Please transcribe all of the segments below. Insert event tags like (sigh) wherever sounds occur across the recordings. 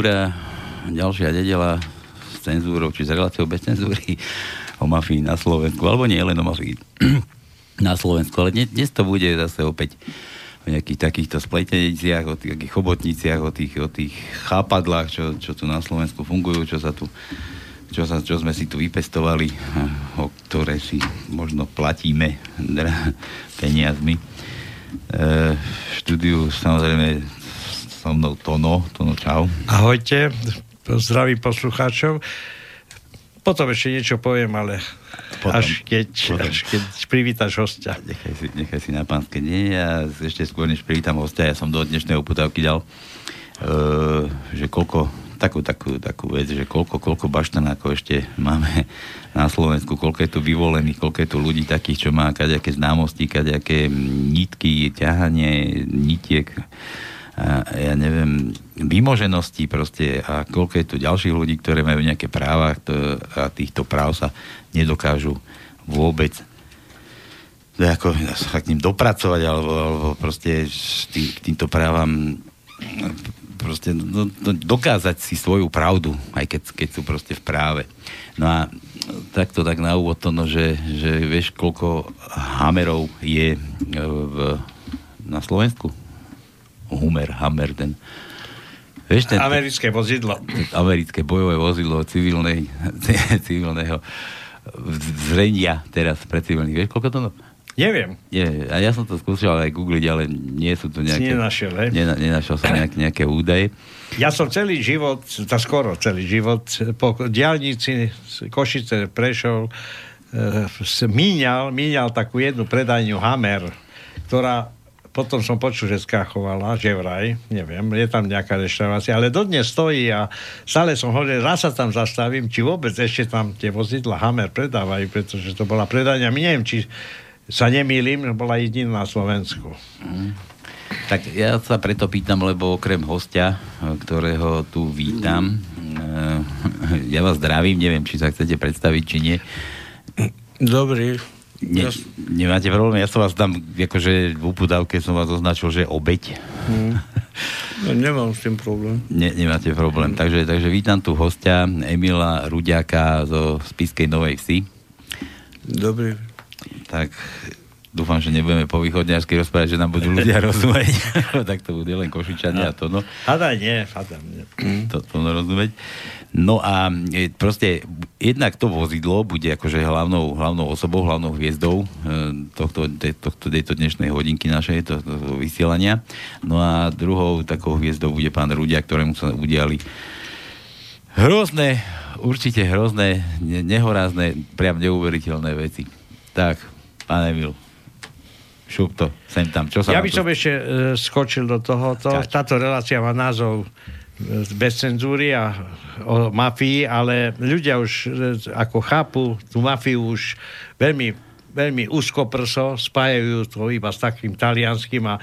Húra, ďalšia nedela s cenzúrou, či s reláciou bez cenzúry o mafii na Slovensku, alebo nie len o mafii (clears throat) na Slovensku, ale dnes, to bude zase opäť o nejakých takýchto spleteniciach, o tých chobotniciach, o tých, o tých chápadlách, čo, čo tu na Slovensku fungujú, čo sa tu čo, sa, čo sme si tu vypestovali, o ktoré si možno platíme peniazmi. E, štúdiu samozrejme so mnou Tono. Tono, čau. Ahojte, zdraví poslucháčov. Potom ešte niečo poviem, ale potom, až, keď, potom. až keď privítaš hostia. Nechaj si, nechaj si na pánske nie. Ja ešte skôr, než privítam hostia, ja som do dnešného uputávky dal, uh, že koľko, takú, takú, takú vec, že koľko, koľko baštanákov ešte máme na Slovensku, koľko je tu vyvolených, koľko je tu ľudí takých, čo má kaďaké známosti, kaďaké nitky, ťahanie nitiek ja neviem, vymoženosti proste a koľko je tu ďalších ľudí, ktoré majú nejaké práva to, a týchto práv sa nedokážu vôbec ako sa k ním dopracovať alebo, alebo proste tým, k týmto právam proste no, no, dokázať si svoju pravdu, aj keď, keď sú proste v práve. No a takto tak na úvod to, no, že, že vieš, koľko hamerov je v, na Slovensku? Humer, Hammer, ten Vieš, ten, americké vozidlo. Americké bojové vozidlo civilnej, (laughs) civilného zrenia teraz pre civilných. Vieš, koľko to no? Neviem. Nie, a ja som to skúšal aj googliť, ale nie sú to nejaké... Nenašiel, hej? Nena, nenašiel som nejaké, nejaké údaje. Ja som celý život, tá skoro celý život, po diálnici Košice Prešov e, míňal, míňal takú jednu predajňu Hammer, ktorá potom som počul, že skrachovala, že vraj, neviem, je tam nejaká reštaurácia, ale dodnes stojí a stále som hovoril, raz sa tam zastavím, či vôbec ešte tam tie vozidla Hammer predávajú, pretože to bola predania, neviem, či sa nemýlim, bola jediná na Slovensku. Mm. Tak ja sa preto pýtam, lebo okrem hostia, ktorého tu vítam, eh, ja vás zdravím, neviem, či sa chcete predstaviť, či nie. Dobrý, Ne, nemáte problém? Ja som vás tam, akože v upudávke som vás označil, že obeď. Hmm. (laughs) No, nemám s tým problém. Ne, nemáte problém. Hmm. Takže, takže vítam tu hostia Emila Rudiaka zo Spiskej Novej Vsi. Dobrý. Tak dúfam, že nebudeme po východňarsky rozprávať, že nám budú ľudia (laughs) rozumieť. (laughs) tak to bude len Košičania a to no. Hada nie, hada nie. To, to no rozumieť. No a e, proste jednak to vozidlo bude akože hlavnou, hlavnou osobou, hlavnou hviezdou e, tohto, tohto, tejto dnešnej hodinky našej, to, to, to vysielania. No a druhou takou hviezdou bude pán Rudia, ktorému sa udiali hrozné, určite hrozné, ne, nehorázne, priam neuveriteľné veci. Tak, pán Emil, šup to, sem tam. Čo sa ja by som ešte uh, skočil do tohoto. Táto relácia má názov bez cenzúry a o mafii, ale ľudia už ako chápu tú mafiu už veľmi, veľmi úzkoprso, spájajú to iba s takým talianským a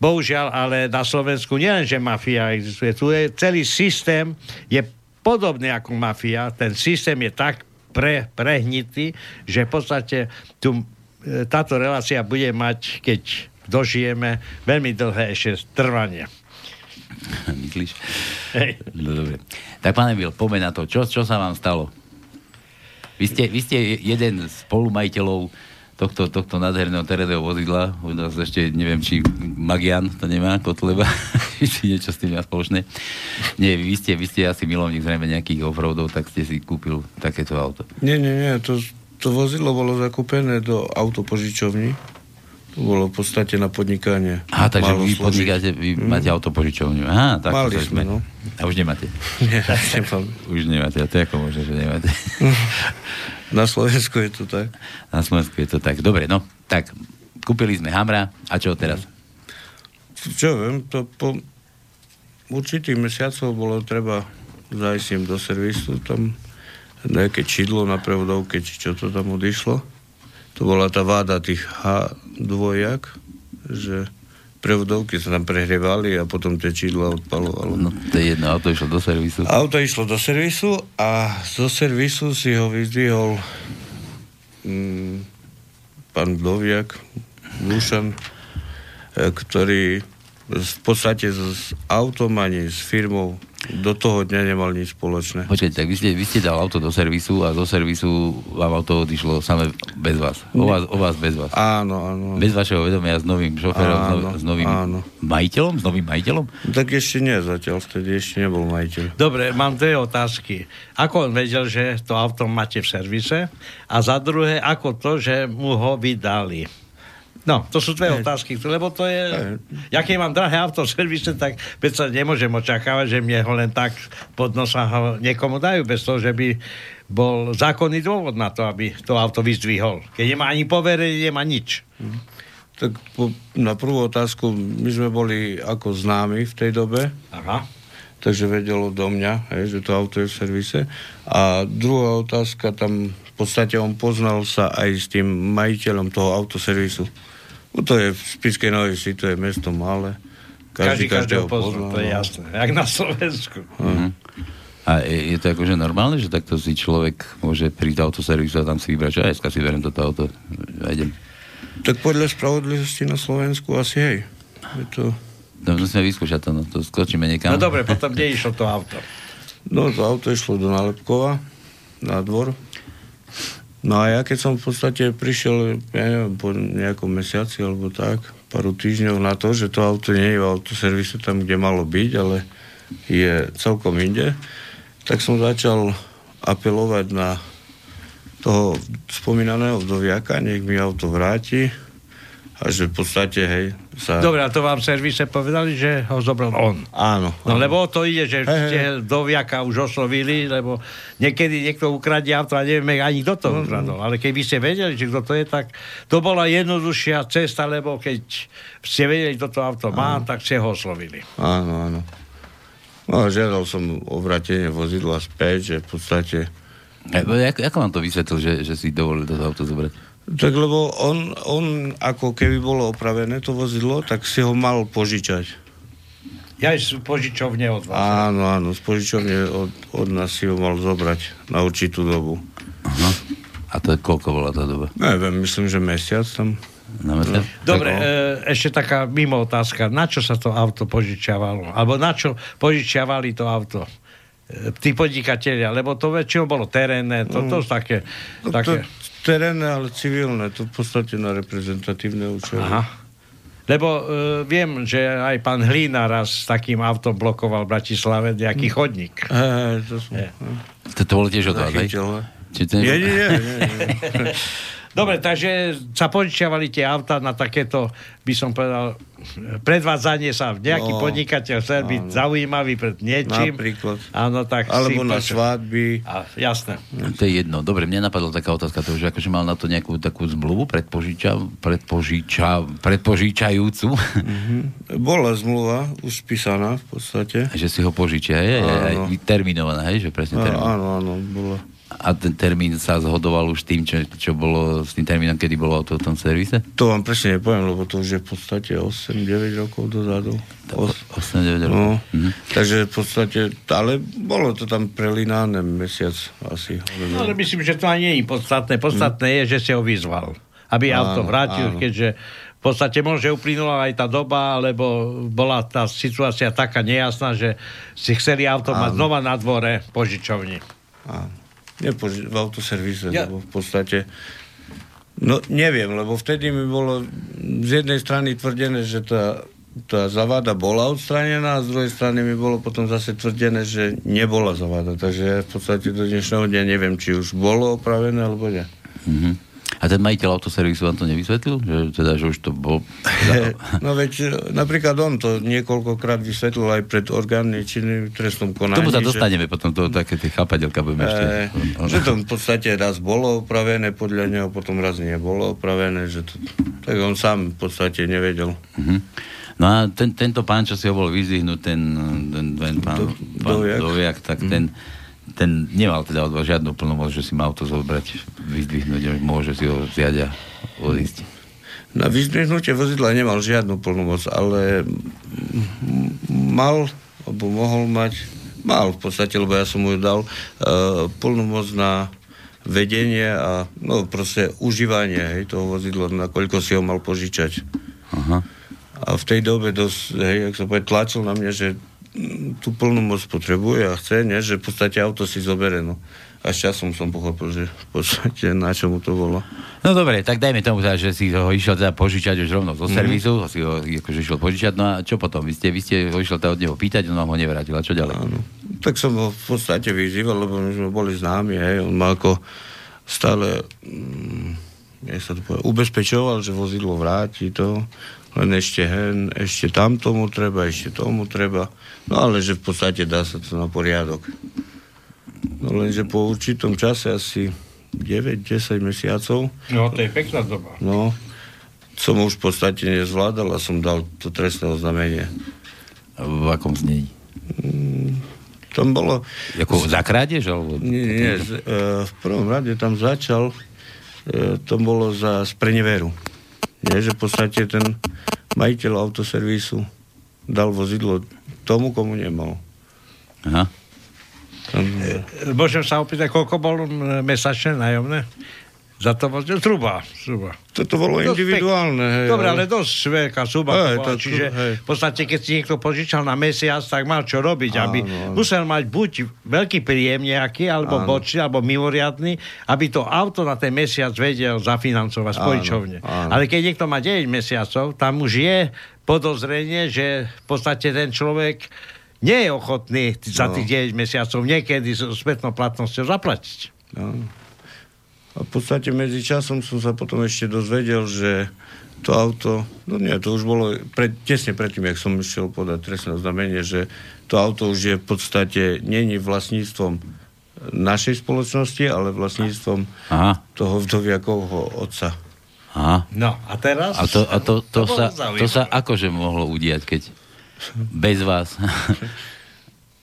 bohužiaľ, ale na Slovensku nie len, že mafia existuje, tu je celý systém, je podobný ako mafia, ten systém je tak pre, prehnitý, že v podstate tu, e, táto relácia bude mať, keď dožijeme, veľmi dlhé ešte trvanie. (laughs) Myslíš? Hej. No dobre. Tak pán Emil, poďme na to. Čo, čo sa vám stalo? Vy ste, vy ste jeden z spolumajiteľov tohto, tohto nádherného terénneho vozidla. U nás ešte neviem, či Magian to nemá, Kotleba, (laughs) či niečo s tým má spoločné. Nie, vy ste, vy ste asi milovník zrejme nejakých offroadov, tak ste si kúpil takéto auto. Nie, nie, nie, to, to vozidlo bolo zakúpené do autopožičovní to bolo v podstate na podnikanie. Aha, takže Malo vy složiť. podnikáte, vy mm. máte autopožičovňu. Aha, tak Mali sme, no. A už nemáte? (laughs) Nie, nemám. už nemáte, a to je ako možné, že nemáte? (laughs) na Slovensku je to tak. Na Slovensku je to tak. Dobre, no, tak kúpili sme Hamra, a čo teraz? Čo viem, to po určitých mesiacov bolo treba zajsť im do servisu, tam nejaké čidlo na prevodovke, či čo to tam odišlo to bola tá váda tých H2, že prevodovky sa tam prehrievali a potom tie čidla odpalovalo. No to je jedno, auto išlo do servisu. Auto išlo do servisu a zo servisu si ho vyzdvihol mm, pán Doviak, Lušan, e, ktorý v podstate s autom ani s firmou do toho dňa nemal nič spoločné. Počkajte, tak vy ste, vy ste dal auto do servisu a do servisu vám auto odišlo same bez vás. O vás, o vás bez vás. Áno, áno. Bez vašeho vedomia s novým šoférom, áno, s novým áno. majiteľom? S novým majiteľom? Tak ešte nie zatiaľ, vtedy ešte nebol majiteľ. Dobre, mám dve otázky. Ako on vedel, že to auto máte v servise? A za druhé, ako to, že mu ho vydali? No, to sú dve otázky, lebo to je... Ja keď mám drahé auto v servise, tak sa nemôžem očakávať, že mne ho len tak pod nosa ho niekomu dajú, bez toho, že by bol zákonný dôvod na to, aby to auto vyzdvihol. Keď nemá ani poverenie, nemá nič. Tak po, na prvú otázku, my sme boli ako známi v tej dobe. Aha. Takže vedelo do mňa, hej, že to auto je v servise. A druhá otázka, tam v podstate on poznal sa aj s tým majiteľom toho autoservisu. No to je v Spiskej Novej si, to je mesto malé. Každý, každý každého pozná, to je no. jasné. Jak na Slovensku. Uh-huh. A je, je to akože normálne, že takto si človek môže prísť do autoservisu a tam si vybrať, že aj si beriem toto auto a idem. Tak podľa spravodlivosti na Slovensku asi hej. Je to... No, musíme vyskúšať to, no. to skočíme niekam. No dobre, potom kde išlo to auto? No to auto išlo do Nálepkova, na dvor. No a ja keď som v podstate prišiel, ja neviem, po nejakom mesiaci alebo tak, pár týždňov na to, že to auto nie je v autoservise tam, kde malo byť, ale je celkom inde, tak som začal apelovať na toho spomínaného vdoviaka, nech mi auto vráti a že v podstate, hej, sa... Dobre, a to vám servise povedali, že ho zobral on. Áno. No áno. lebo to ide, že hey, ste hey. do viaka už oslovili, lebo niekedy niekto ukradne auto a nevieme ani kto to mm. ukradol. Ale keby ste vedeli, že kto to je, tak to bola jednoduchšia cesta, lebo keď ste vedeli, kto to auto má, áno. tak ste ho oslovili. Áno, áno. No, žiadal som o vrátenie vozidla späť, že v podstate... Ako, ako vám to vysvetlil, že, že si dovolil to auto zobrať? Tak lebo on, on, ako keby bolo opravené to vozidlo, tak si ho mal požičať. Ja z požičovne od vás. Áno, áno, z požičovne od, od nás si ho mal zobrať na určitú dobu. Aha. A to koľko bola tá doba? Neviem, myslím, že mesiac tam. Na mesiac? Dobre, e, ešte taká mimo otázka. Na čo sa to auto požičiavalo? Alebo na čo požičiavali to auto? E, tí podnikatelia, lebo to väčšinou bolo terénne, to, to, to také... No, také... To, terénne, ale civilné, to v podstate na reprezentatívne účely. Aha. Lebo uh, viem, že aj pán Hlína raz s takým autom blokoval v Bratislave nejaký hm. chodník. Hej, to som... To, to bolo tiež od vás, Nie, nie, nie. nie. (laughs) Dobre, takže sa požičiavali tie auta na takéto, by som povedal, predvádzanie sa. Nejaký no, podnikateľ chcel byť zaujímavý pred niečím. Napríklad. Áno, tak Alebo na svadby. A, jasné. To je jedno. Dobre, mne napadla taká otázka, to, že akože mal na to nejakú takú zmluvu predpožiča, predpožiča, predpožičajúcu. Mm-hmm. Bola zmluva už spísaná v podstate. Že si ho požičia, je, je, je terminovaná, hej, že presne terminovaná. Áno, áno, bola a ten termín sa zhodoval už tým, čo, čo bolo s tým termínom, kedy bolo auto v tom servise? To vám presne nepoviem, lebo to už je v podstate 8-9 rokov dozadu. 8-9 rokov. No, mhm. Takže v podstate, ale bolo to tam prelináne mesiac asi. No, ale myslím, že to ani nie je podstatné. Podstatné mhm. je, že si ho vyzval. Aby áno, auto vrátil, áno. keďže v podstate možno uplynula aj tá doba, alebo bola tá situácia taká nejasná, že si chceli auto mať znova na dvore požičovni. Áno. Nepoži- v autoservise, ja. lebo v podstate No neviem, lebo vtedy mi bolo z jednej strany tvrdené, že tá, tá zavada bola odstranená a z druhej strany mi bolo potom zase tvrdené, že nebola zavada. Takže ja v podstate do dnešného dňa neviem, či už bolo opravené alebo nie. Mm-hmm. A ten majiteľ autoservisu vám to nevysvetlil? Že, teda, že už to bol... (laughs) no veď napríklad on to niekoľkokrát vysvetlil aj pred orgánmi činným trestnom konaní. Tomu sa dostaneme že... potom, to také tie chapadelka budeme ešte... E, že to v podstate raz bolo opravené podľa neho, potom raz nebolo opravené, že to... Tak on sám v podstate nevedel. Uh-huh. No a ten, tento pán, čo si ho bol vyzvihnúť, ten, ten, ten pán, Do, pán doviak, tak mm. ten ten nemal teda od vás žiadnu plnomoc, že si mal to zobrať, vyzdvihnúť, môže si ho vziať a odísť. Na vyzdvihnutie vozidla nemal žiadnu plnomoc, ale mal, alebo mohol mať, mal v podstate, lebo ja som mu dal uh, plnomoc na vedenie a no proste užívanie hej, toho vozidla, nakoľko si ho mal požičať. Aha. A v tej dobe dosť, hej, jak sa povie, tlačil na mňa, že tú plnú moc potrebuje a chce, nie? že v podstate auto si zobere. No. A s časom som pochopil, že v podstate na čomu to bolo. No dobre, tak dajme tomu, teda, že si ho išiel teda požičať už rovno zo mm-hmm. servisu, si ho akože išiel požičať, no a čo potom? Vy ste, vy ste ho išiel teda od neho pýtať, on vám ho nevrátil, a čo ďalej? Áno. Tak som ho v podstate vyzýval, lebo my sme boli známi, hej, on ma ako stále mm, sa to povie, ubezpečoval, že vozidlo vráti to, len ešte hen, ešte tam tomu treba, ešte tomu treba, no ale že v podstate dá sa to na poriadok. No lenže po určitom čase, asi 9-10 mesiacov... No, to je pekná doba. No, som už v podstate nezvládal a som dal to trestné oznámenie. V akom znení? Mm, tam bolo... Jako za krádež? Alebo... Nie, nie, z, e, v prvom rade tam začal, e, to bolo za spreneveru. Nie, že v podstate ten majiteľ autoservisu dal vozidlo tomu, komu nemal. Aha. E, môžem sa opýtať, koľko bol mesačné nájomné? Za to bol truba. truba. Toto bolo dosť individuálne. Hej, Dobre, ale dosť veľká suba. Hej, to čiže hej. v podstate, keď si niekto požičal na mesiac, tak mal čo robiť. Áno, aby. Musel mať buď veľký príjem nejaký, alebo áno. bočný, alebo mimoriadný, aby to auto na ten mesiac vedel zafinancovať spojičovne. Ale keď niekto má 9 mesiacov, tam už je podozrenie, že v podstate ten človek nie je ochotný za no. tých 9 mesiacov niekedy s spätnou platnosťou zaplatiť. No. A v podstate medzi časom som sa potom ešte dozvedel, že to auto, no nie, to už bolo pred, tesne predtým, jak som išiel podať trestné znamenie, že to auto už je v podstate není vlastníctvom našej spoločnosti, ale vlastníctvom Aha. toho vdoviakovho otca. Aha. No a teraz? A to, a to, to, to, sa, to sa akože mohlo udiať, keď bez vás. (laughs)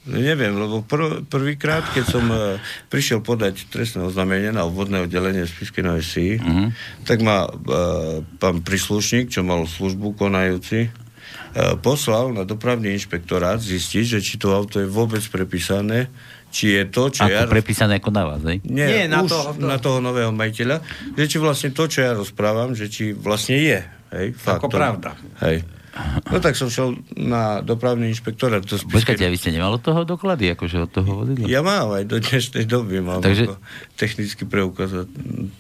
Neviem, lebo prv, prvýkrát, keď som uh, prišiel podať trestné oznámenie na obvodné oddelenie Spiskej Novej Si, uh-huh. tak ma uh, pán príslušník, čo mal službu konajúci, uh, poslal na dopravný inšpektorát zistiť, že či to auto je vôbec prepísané, či je to, čo ako ja... prepísané ako na vás, hej? Nie, Nie na, už toho, to... na toho nového majiteľa, že či vlastne to, čo ja rozprávam, že či vlastne je, hej, faktom. Ako pravda. Hej. No tak som šiel na dopravný inšpektorát. Počkajte, a vy ste nemal od toho doklady, akože od toho vozidla? Ja mám, aj do dnešnej doby mám Takže... technicky preukázať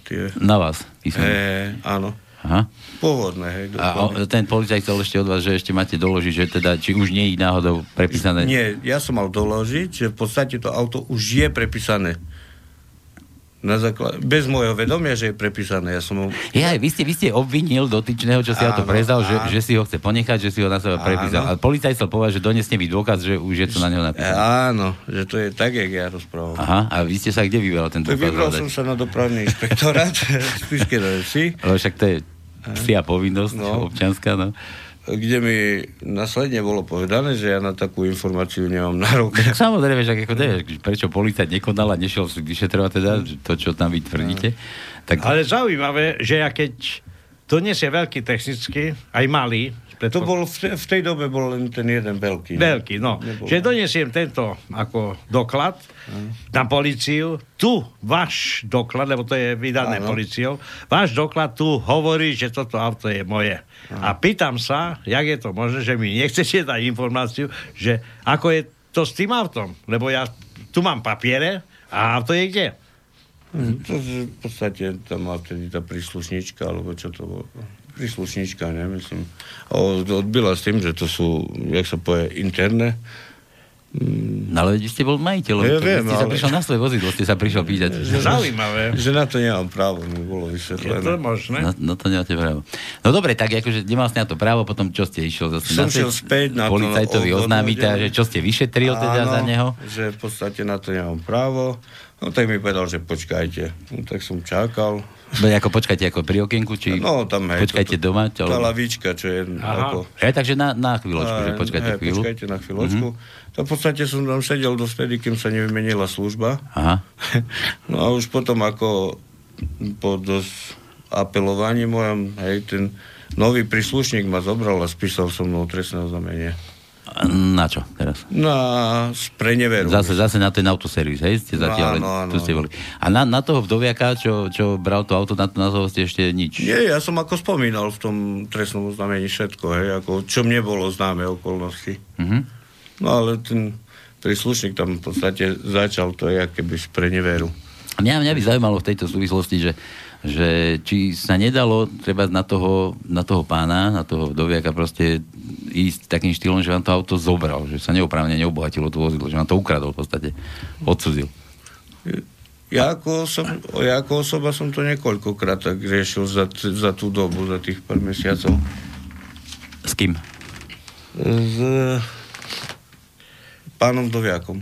tie... Na vás? Hej, áno. Aha. Pôvodné, hej. A ten policajt chcel ešte od vás, že ešte máte doložiť, že teda, či už nie je náhodou prepísané? Nie, ja som mal doložiť, že v podstate to auto už je prepísané na základ, bez môjho vedomia, že je prepísané. Ja som ho... Ja, vy ste, vy ste obvinil dotyčného, čo si áno, to prezdal, že, že, si ho chce ponechať, že si ho na sebe prepísal. A policajt chcel povedať, že donesne mi dôkaz, že už je to na neho napísané. Áno, že to je tak, jak ja rozprávam. Aha, a vy ste sa kde vyberal ten dôkaz? Vybral som sa na dopravný inšpektorát (laughs) v Spiske Ale však to je psia povinnosť no. občanská, no kde mi následne bolo povedané, že ja na takú informáciu nemám nárok. Tak samozrejme, že ako to prečo policajt nekonal a nešiel si vyšetrovať teda to, čo tam vy tvrdíte. Tak... Ale zaujímavé, že ja keď to nesie veľký technický, aj malý, To bol v, v tej dobe bol len ten jeden veľký. Veľký, no. Nebol. Že donesiem tento ako doklad uh. na policiu. Tu váš doklad, lebo to je vydané uh, policiou, váš doklad tu hovorí, že toto auto je moje. Uh. A pýtam sa, jak je to možné, že mi nechcete dať informáciu, že ako je to s tým autom. Lebo ja tu mám papiere a auto je kde? Hmm. To, v podstate tam má vtedy tá príslušnička, alebo čo to bolo príslušnička, nemyslím. Odbila s tým, že to sú, jak sa povie, interné. Mm. No ale vy ste bol majiteľom. Ja viem, ste ale... sa prišiel na svoje vozidlo, ste sa prišiel pýtať. Že, (laughs) Zaujímavé. Že na to nemám právo, mi bolo vysvetlené. Je to možné? No, no to nemáte právo. No dobre, tak akože nemal ste na to právo, potom čo ste išiel zase Som na šiel späť na policajtovi oznámiť, že čo ste vyšetril teda za neho? že v podstate na to nemám právo. No tak mi povedal, že počkajte. No tak som čakal. Ako počkajte ako pri okienku, či no, tam, hej, počkajte to, doma? Tá lavička, čo je... Aha. Ako... Hej, takže na, na chvíľočku, že počkajte hej, chvíľu. počkajte na chvíľočku. Mm-hmm. To v podstate som tam sedel do vtedy, kým sa nevymenila služba. Aha. (laughs) no a už potom ako po dosť apelovaní mojom, hej, ten nový príslušník ma zobral a spísal som mnou trestné oznámenie. Na čo teraz? Na spreneveru. Zase, zase na ten autoservis, hej? Ste zatiaľ, áno, áno, tu ste boli. A na, na toho vdoviaka, čo, čo bral to auto, na, na toho ste ešte nič? Nie, ja som ako spomínal v tom trestnom oznámení všetko, hej, ako, čo mne bolo známe okolnosti. Mhm. No ale ten príslušník tam v podstate začal to, jak keby spreneveru. Mňa, mňa by zaujímalo v tejto súvislosti, že že či sa nedalo treba na toho, na toho pána, na toho vdoviaka proste ísť takým štýlom, že vám to auto zobral, že sa neoprávne neobohatilo to vozidlo, že vám to ukradol v podstate, odsudzil. Ja ako, osob, ja ako osoba som to niekoľkokrát tak riešil za, za tú dobu, za tých pár mesiacov. S kým? S pánom Doviakom.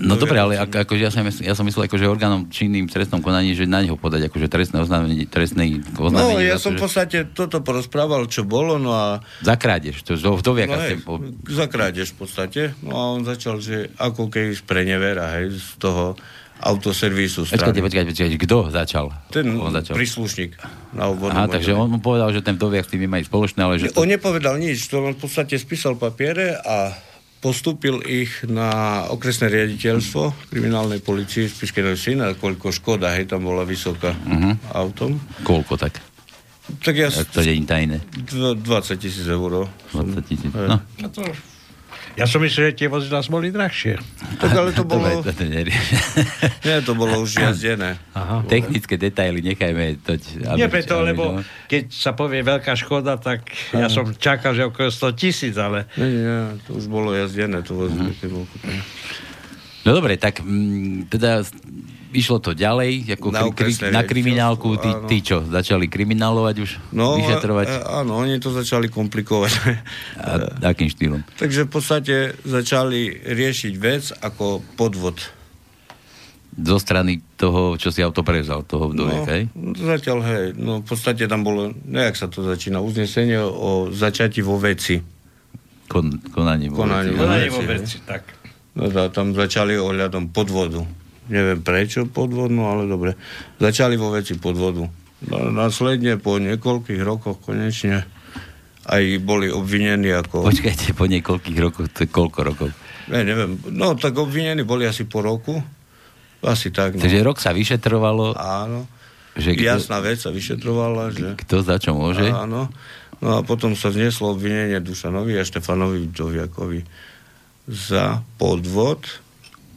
No dobre, ale ako, ako, ja, som, ja som myslel, akože orgánom činným v trestnom konaní, že na neho podať akože trestné oznámenie, trestné oznámenie. No, ja som v podstate toto porozprával, čo bolo, no a... Za krádež, to do, do no, hej, po... Za krádež v podstate. No a on začal, že ako keby sprenevera, hej, z toho autoservisu strany. Počkajte, počkajte, počkajte, kto začal? Ten on začal. príslušník na Aha, takže on mu povedal, že ten vdoviak s tým majú spoločné, ale že... On nepovedal nič, to on v podstate spísal papiere a postúpil ich na okresné riaditeľstvo kriminálnej policie z Piškej Syn a koľko škoda, hej, tam bola vysoká uh-huh. autom. Koľko tak? Tak ja... Tak to je tajné. 20 tisíc eur. 20 tisíc, no. no to ja som myslel, že tie vozidla boli drahšie. Tak ale to (laughs) bolo... (laughs) Nie, to bolo už jazdené. Aha. Technické detaily nechajme to. Nie preto, lebo keď sa povie veľká škoda, tak ja som čakal, že okolo 100 tisíc, ale... Nie, nie, to už bolo jazdené, to vozidlo. Uh-huh. No dobre, tak m, mm, teda išlo to ďalej, ako na, kri, kri, na kriminálku, tí, tí čo, začali kriminálovať už, no, vyšetrovať? E, áno, oni to začali komplikovať. A akým štýlom? Takže v podstate začali riešiť vec ako podvod. Zo strany toho, čo si auto prevzal, toho vdoviek, no, hej? Zatiaľ, hej, no v podstate tam bolo, nejak sa to začína, uznesenie o začati vo veci. Kon, konaní vo konaní veci. Konaní vo veci, tak. No, tam začali ohľadom podvodu neviem prečo podvodnú, ale dobre. Začali vo veci podvodu. No, následne po niekoľkých rokoch konečne aj boli obvinení ako... Počkajte, po niekoľkých rokoch, to je koľko rokov? Ne, neviem. No, tak obvinení boli asi po roku. Asi tak, no. Takže rok sa vyšetrovalo... Áno. Že kto... Jasná vec sa vyšetrovala, že... Kto za čo môže? Áno. No a potom sa znieslo obvinenie Dušanovi a Štefanovi Doviakovi za podvod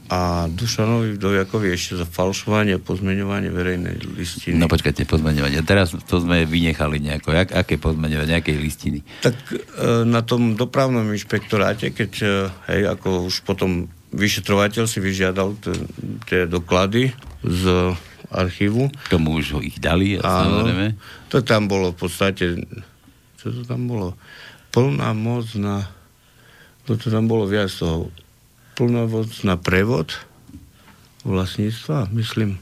a Dušanovi Vdoviakovi ešte za falšovanie a pozmeňovanie verejnej listiny. No počkajte, pozmeňovanie. Teraz to sme vynechali nejako. Jak, aké pozmeňovanie, nejakej listiny? Tak e, na tom dopravnom inšpektoráte, keď e, hej, ako už potom vyšetrovateľ si vyžiadal tie doklady z archívu. Tomu už ich dali, samozrejme. To tam bolo v podstate, čo to tam bolo? Plná moc na, to tam bolo viac toho plnovoc na prevod vlastníctva, myslím.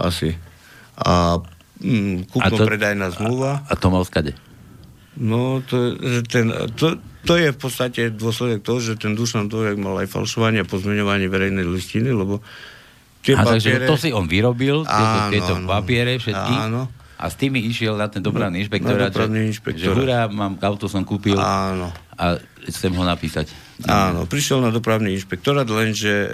Asi. A mm, kúpno-predajná zmluva. A, a to mal skade? No, to, ten, to, to je v podstate dôsledok toho, že ten Dušan Dovek mal aj falšovanie a pozmeňovanie verejnej listiny, lebo tie a papiere... Takže to si on vyrobil, tieto, áno, tieto áno, papiere všetky? Áno. A s tými išiel na ten dopravný inšpektorát, že, inšpektorát. že hurá, mám, auto som kúpil áno. a chcem ho napísať. Áno, prišiel na dopravný inšpektorát, lenže e,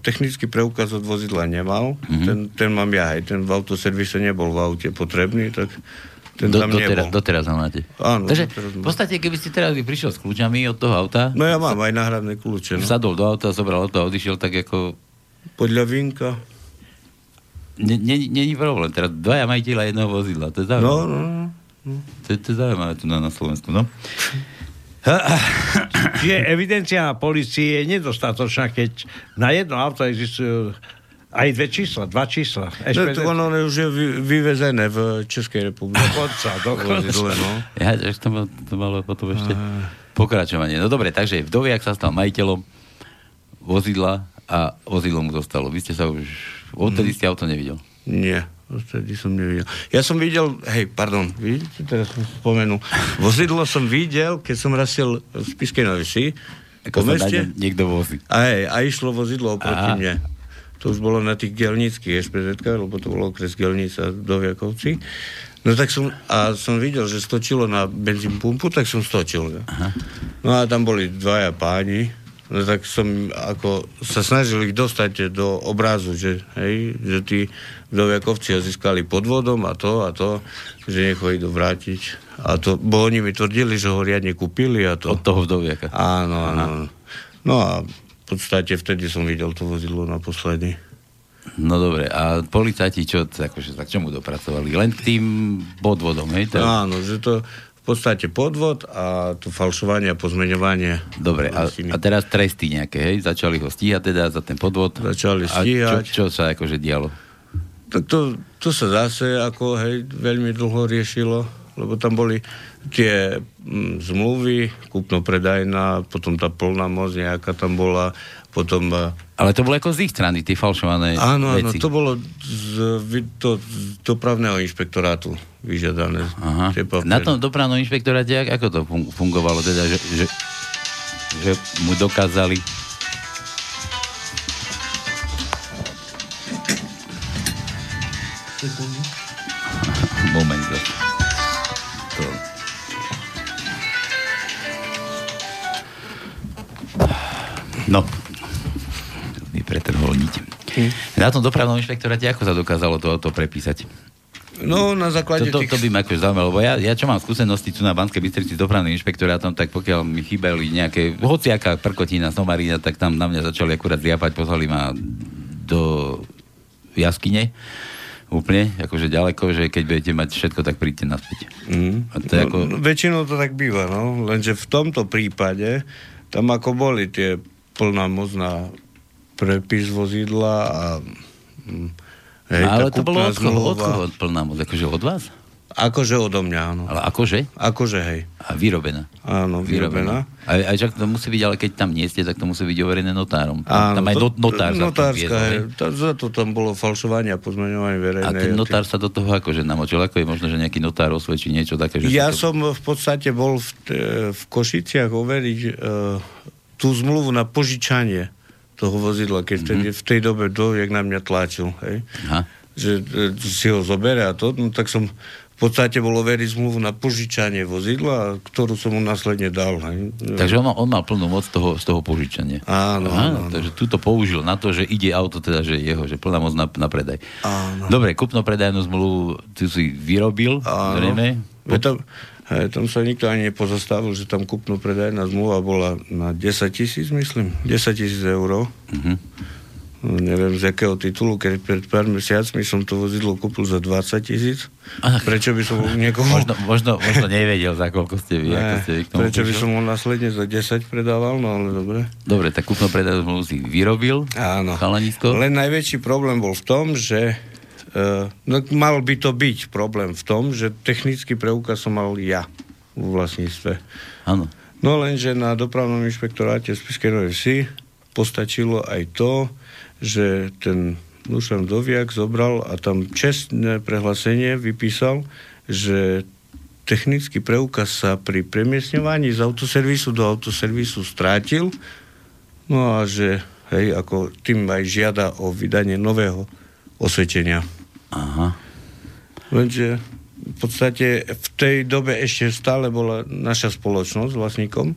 technický preukaz od vozidla nemal. Mm-hmm. Ten, ten mám ja, aj ten v autoservise nebol v aute potrebný, tak ten do, tam doteraz, doteraz ho máte. Áno. Takže v podstate, keby ste teraz by prišiel s kľúčami od toho auta... No ja mám aj náhradné kľúče. No. Sadol do auta, zobral auto a odišiel tak ako... Podľa vinka. Není problém. Teraz dvaja majiteľa jedného vozidla. To je zaujímavé. No, no, no. To, to je zaujímavé tu na, na Slovensku, no. (laughs) Čiže evidencia na policii je nedostatočná, keď na jedno auto existujú aj dve čísla, dva čísla. No, to ono už je vyvezené v Českej republike. Dokonca, dokonca. No. Ja, to, to malo potom ešte pokračovanie. No dobre, takže vdoviak sa stal majiteľom vozidla a vozidlo mu zostalo. Vy ste sa už... Odtedy ste auto nevidel? Nie. Vtedy som nevidel. Ja som videl, hej, pardon, vidíte, teraz som spomenul. Vozidlo som videl, keď som rasil v Spiskej Novisi. Ako po meste. niekto vozí. A, hej, a išlo vozidlo oproti Aha. mne. To už bolo na tých gelnických SPZ, lebo to bolo okres Gelnica do Viakovci. No tak som, a som videl, že stočilo na benzín pumpu, tak som stočil. Aha. No a tam boli dvaja páni, no tak som ako sa snažil ich dostať do obrazu, že, hej, že tí vdoviakovci ho získali pod vodom a to a to, že nech ho idú vrátiť. A to, bo oni mi tvrdili, že ho riadne kúpili a to. Od toho vdoviaka. Áno, áno. Aha. No a v podstate vtedy som videl to vozidlo naposledy. No dobre, a policajti čo, akože, tak čomu dopracovali? Len k tým podvodom, hej? Tak... Áno, že to podstate podvod a to falšovanie a pozmeňovanie. Dobre, a, a teraz tresty nejaké, hej? Začali ho stíhať teda za ten podvod. Začali stíhať. A čo, čo sa akože dialo? Tak to, to sa zase ako, hej, veľmi dlho riešilo, lebo tam boli tie mm, zmluvy, kúpno-predajná, potom tá plná moc nejaká tam bola, potom... Ale to bolo ako z ich strany, tie falšované Áno, áno, veci. to bolo z, to, z dopravného inšpektorátu vyžiadané. Aha. Na tom dopravnom inšpektoráte, ako to fungovalo? Teda, že, že, že mu dokázali Moment. To, No, Hm. Na tom dopravnom inšpektoráte ako sa dokázalo to auto prepísať? No, na základe to, to, tých... to by ma akože zaujímalo, lebo ja, ja čo mám skúsenosti tu na Banskej Bystrici s dopravným inšpektorátom, tak pokiaľ mi chýbali nejaké, hociaká prkotina, somarina, tak tam na mňa začali akurát zliapať, poslali ma do jaskyne úplne, akože ďaleko, že keď budete mať všetko, tak príďte naspäť. Mm. A to no, ako... no, väčšinou to tak býva, no, lenže v tomto prípade tam ako boli tie plná moc na prepis vozidla a... Mm, hej, no, ale to bolo od koho, od koho plná moc? Akože od vás? Akože odo mňa, áno. Ale akože? Akože, hej. A vyrobená? Áno, vyrobená. vyrobená. A, a však to musí byť, ale keď tam nie ste, tak to musí byť overené notárom. Áno, tam aj to, notár Notárska, hej. To, za to tam bolo falšovanie a pozmeňovanie verejné. A ten notár sa do toho akože namočil. Ako je možno, že nejaký notár osvedčí niečo také? Že ja to... som v podstate bol v, v Košiciach overiť uh, tú zmluvu na požičanie toho vozidla, keď mm-hmm. vtedy, v tej dobe jak na mňa tlačil, hej. Aha. Že e, si ho zobere a to, no tak som v podstate bolo veriť zmluvu na požičanie vozidla, ktorú som mu následne dal. Hej. Takže on on mal plnú moc toho, z toho požičania. Áno, Aha, áno. Takže tu to použil na to, že ide auto, teda, že jeho, že plná moc na, na predaj. Áno. Dobre, kupno-predajnú zmluvu ty si vyrobil, áno. zrejme. Tam, Hej, tam sa nikto ani nepozastavil, že tam kúpno predajná zmluva bola na 10 tisíc, myslím. 10 tisíc eur. No, neviem z jakého titulu, keď pred pár mesiacmi som to vozidlo kúpil za 20 tisíc. Prečo by som niekoho... Možno, možno, možno nevedel, za koľko ste vy. Ne, ste vy k tomu prečo prišiel? by som ho následne za 10 predával, no ale dobre. Dobre, tak kúpno predajnú zmluvu si vyrobil. Áno. Chalanisko. Len najväčší problém bol v tom, že no, mal by to byť problém v tom, že technický preukaz som mal ja v vlastníctve. Áno. No lenže na dopravnom inšpektoráte z Piskej Vsi postačilo aj to, že ten Dušan Doviak zobral a tam čestné prehlásenie vypísal, že technický preukaz sa pri premiesňovaní z autoservisu do autoservisu strátil, no a že hej, ako tým aj žiada o vydanie nového osvedčenia. Aha. Lenže v podstate v tej dobe ešte stále bola naša spoločnosť vlastníkom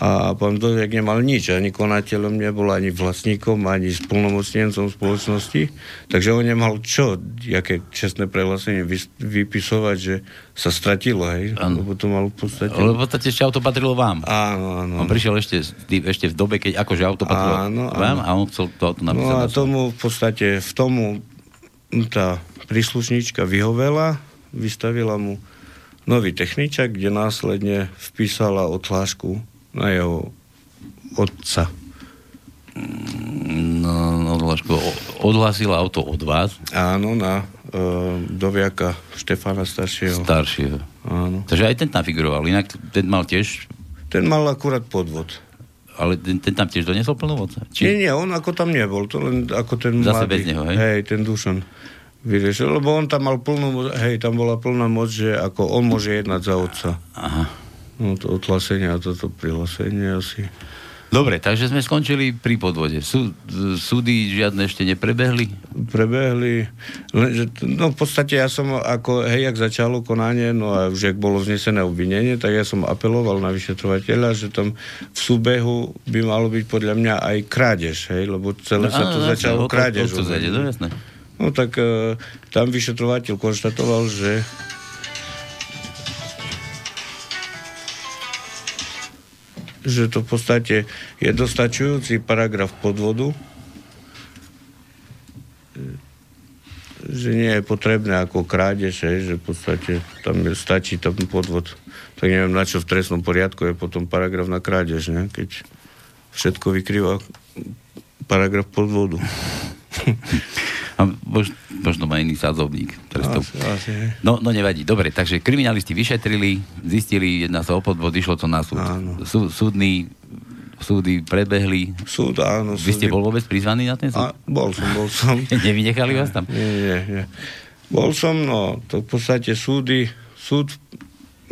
a pán Doviak nemal nič, ani konateľom nebol, ani vlastníkom, ani splnomocnencom spoločnosti, takže on nemal čo, jaké čestné prehlásenie vypisovať, že sa stratilo, hej, ano. lebo to mal v podstate... Lebo v podstate ešte auto patrilo vám. Áno, áno. On prišiel ešte, ešte v dobe, keď akože auto patrilo áno, vám áno. a on chcel to auto napísať. No a tomu v podstate, v tomu tá príslušníčka vyhovela, vystavila mu nový techničak, kde následne vpísala otlášku na jeho otca. No, no odhlášku, odhlásila auto od vás? Áno, na uh, doviaka Štefana staršieho. Staršieho. Áno. Takže aj ten tam figuroval, inak ten mal tiež... Ten mal akurát podvod. Ale ten, ten tam tiež donesol plnú moc? Či... Nie, nie, on ako tam nebol, to len ako ten Zase mladý. bez neho, hej? Hej, ten Dušan vyriešil, lebo on tam mal plnú, hej, tam bola plná moc, že ako on môže jednať za otca. Aha. No to odhlasenie a toto prihlasenie asi. Dobre, takže sme skončili pri podvode. Sú, súdy žiadne ešte neprebehli? Prebehli. Lenže, no v podstate ja som ako, hej, ak začalo konanie, no a už ak bolo vznesené obvinenie, tak ja som apeloval na vyšetrovateľa, že tam v súbehu by malo byť podľa mňa aj krádež, hej, lebo celé no, sa to začalo krádež. To, to, to, to, no. No tak uh, tam vyšetrovateľ konštatoval, že že to v podstate je dostačujúci paragraf podvodu, že nie je potrebné ako krádež, že v podstate tam je, stačí tam podvod. Tak neviem, na čo v trestnom poriadku je potom paragraf na krádež, ne? keď všetko vykrýva paragraf podvodu. (laughs) A možno, možno má iný sázovník trestov. Asi, asi, no, no nevadí. Dobre, takže kriminalisti vyšetrili, zistili, jedna sa o podvod, išlo to na súd. Sú, súdny súdy prebehli. Súd, áno. Vy ste bol vôbec prizvaný na ten súd? A, bol som, bol som. (laughs) Nevynechali vás tam? Nie, nie, nie. Bol som, no, to v podstate súdy, súd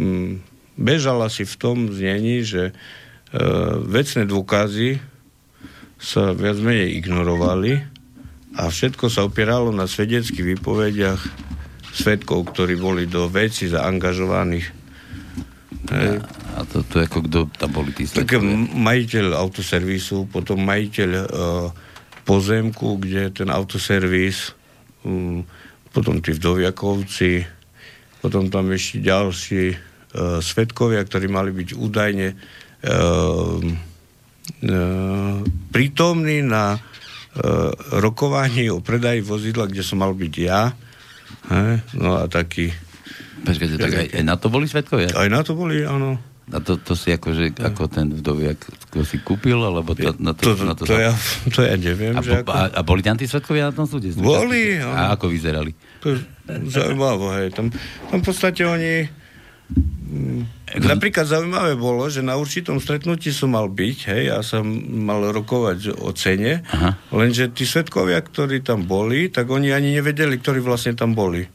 mm, bežal asi v tom znení, že e, vecné dôkazy sa viac menej ignorovali a všetko sa opieralo na svedeckých výpovediach svetkov, ktorí boli do veci zaangažovaných. A, a to, to ako kto tam boli tí Tak majiteľ autoservisu, potom majiteľ uh, pozemku, kde ten autoservis, um, potom tí vdoviakovci, potom tam ešte ďalší uh, svetkovia, ktorí mali byť údajne uh, uh, prítomní na uh, rokovaní o predaji vozidla, kde som mal byť ja. He? No a taký... Počkajte, tak aj, aj na to boli svetkovia? Aj na to boli, áno. A to, to si akože, ako ten vdoviak si kúpil, alebo to, na to, to, na to, to, ja, to ja neviem. A, že ako... a, a boli tam tí svetkovia na tom súde? Boli. A ako vyzerali? To je zaujímavé, hej. Tam, tam v podstate oni Napríklad zaujímavé bolo, že na určitom stretnutí som mal byť, hej, ja som mal rokovať o cene, Aha. lenže tí svetkovia, ktorí tam boli, tak oni ani nevedeli, ktorí vlastne tam boli.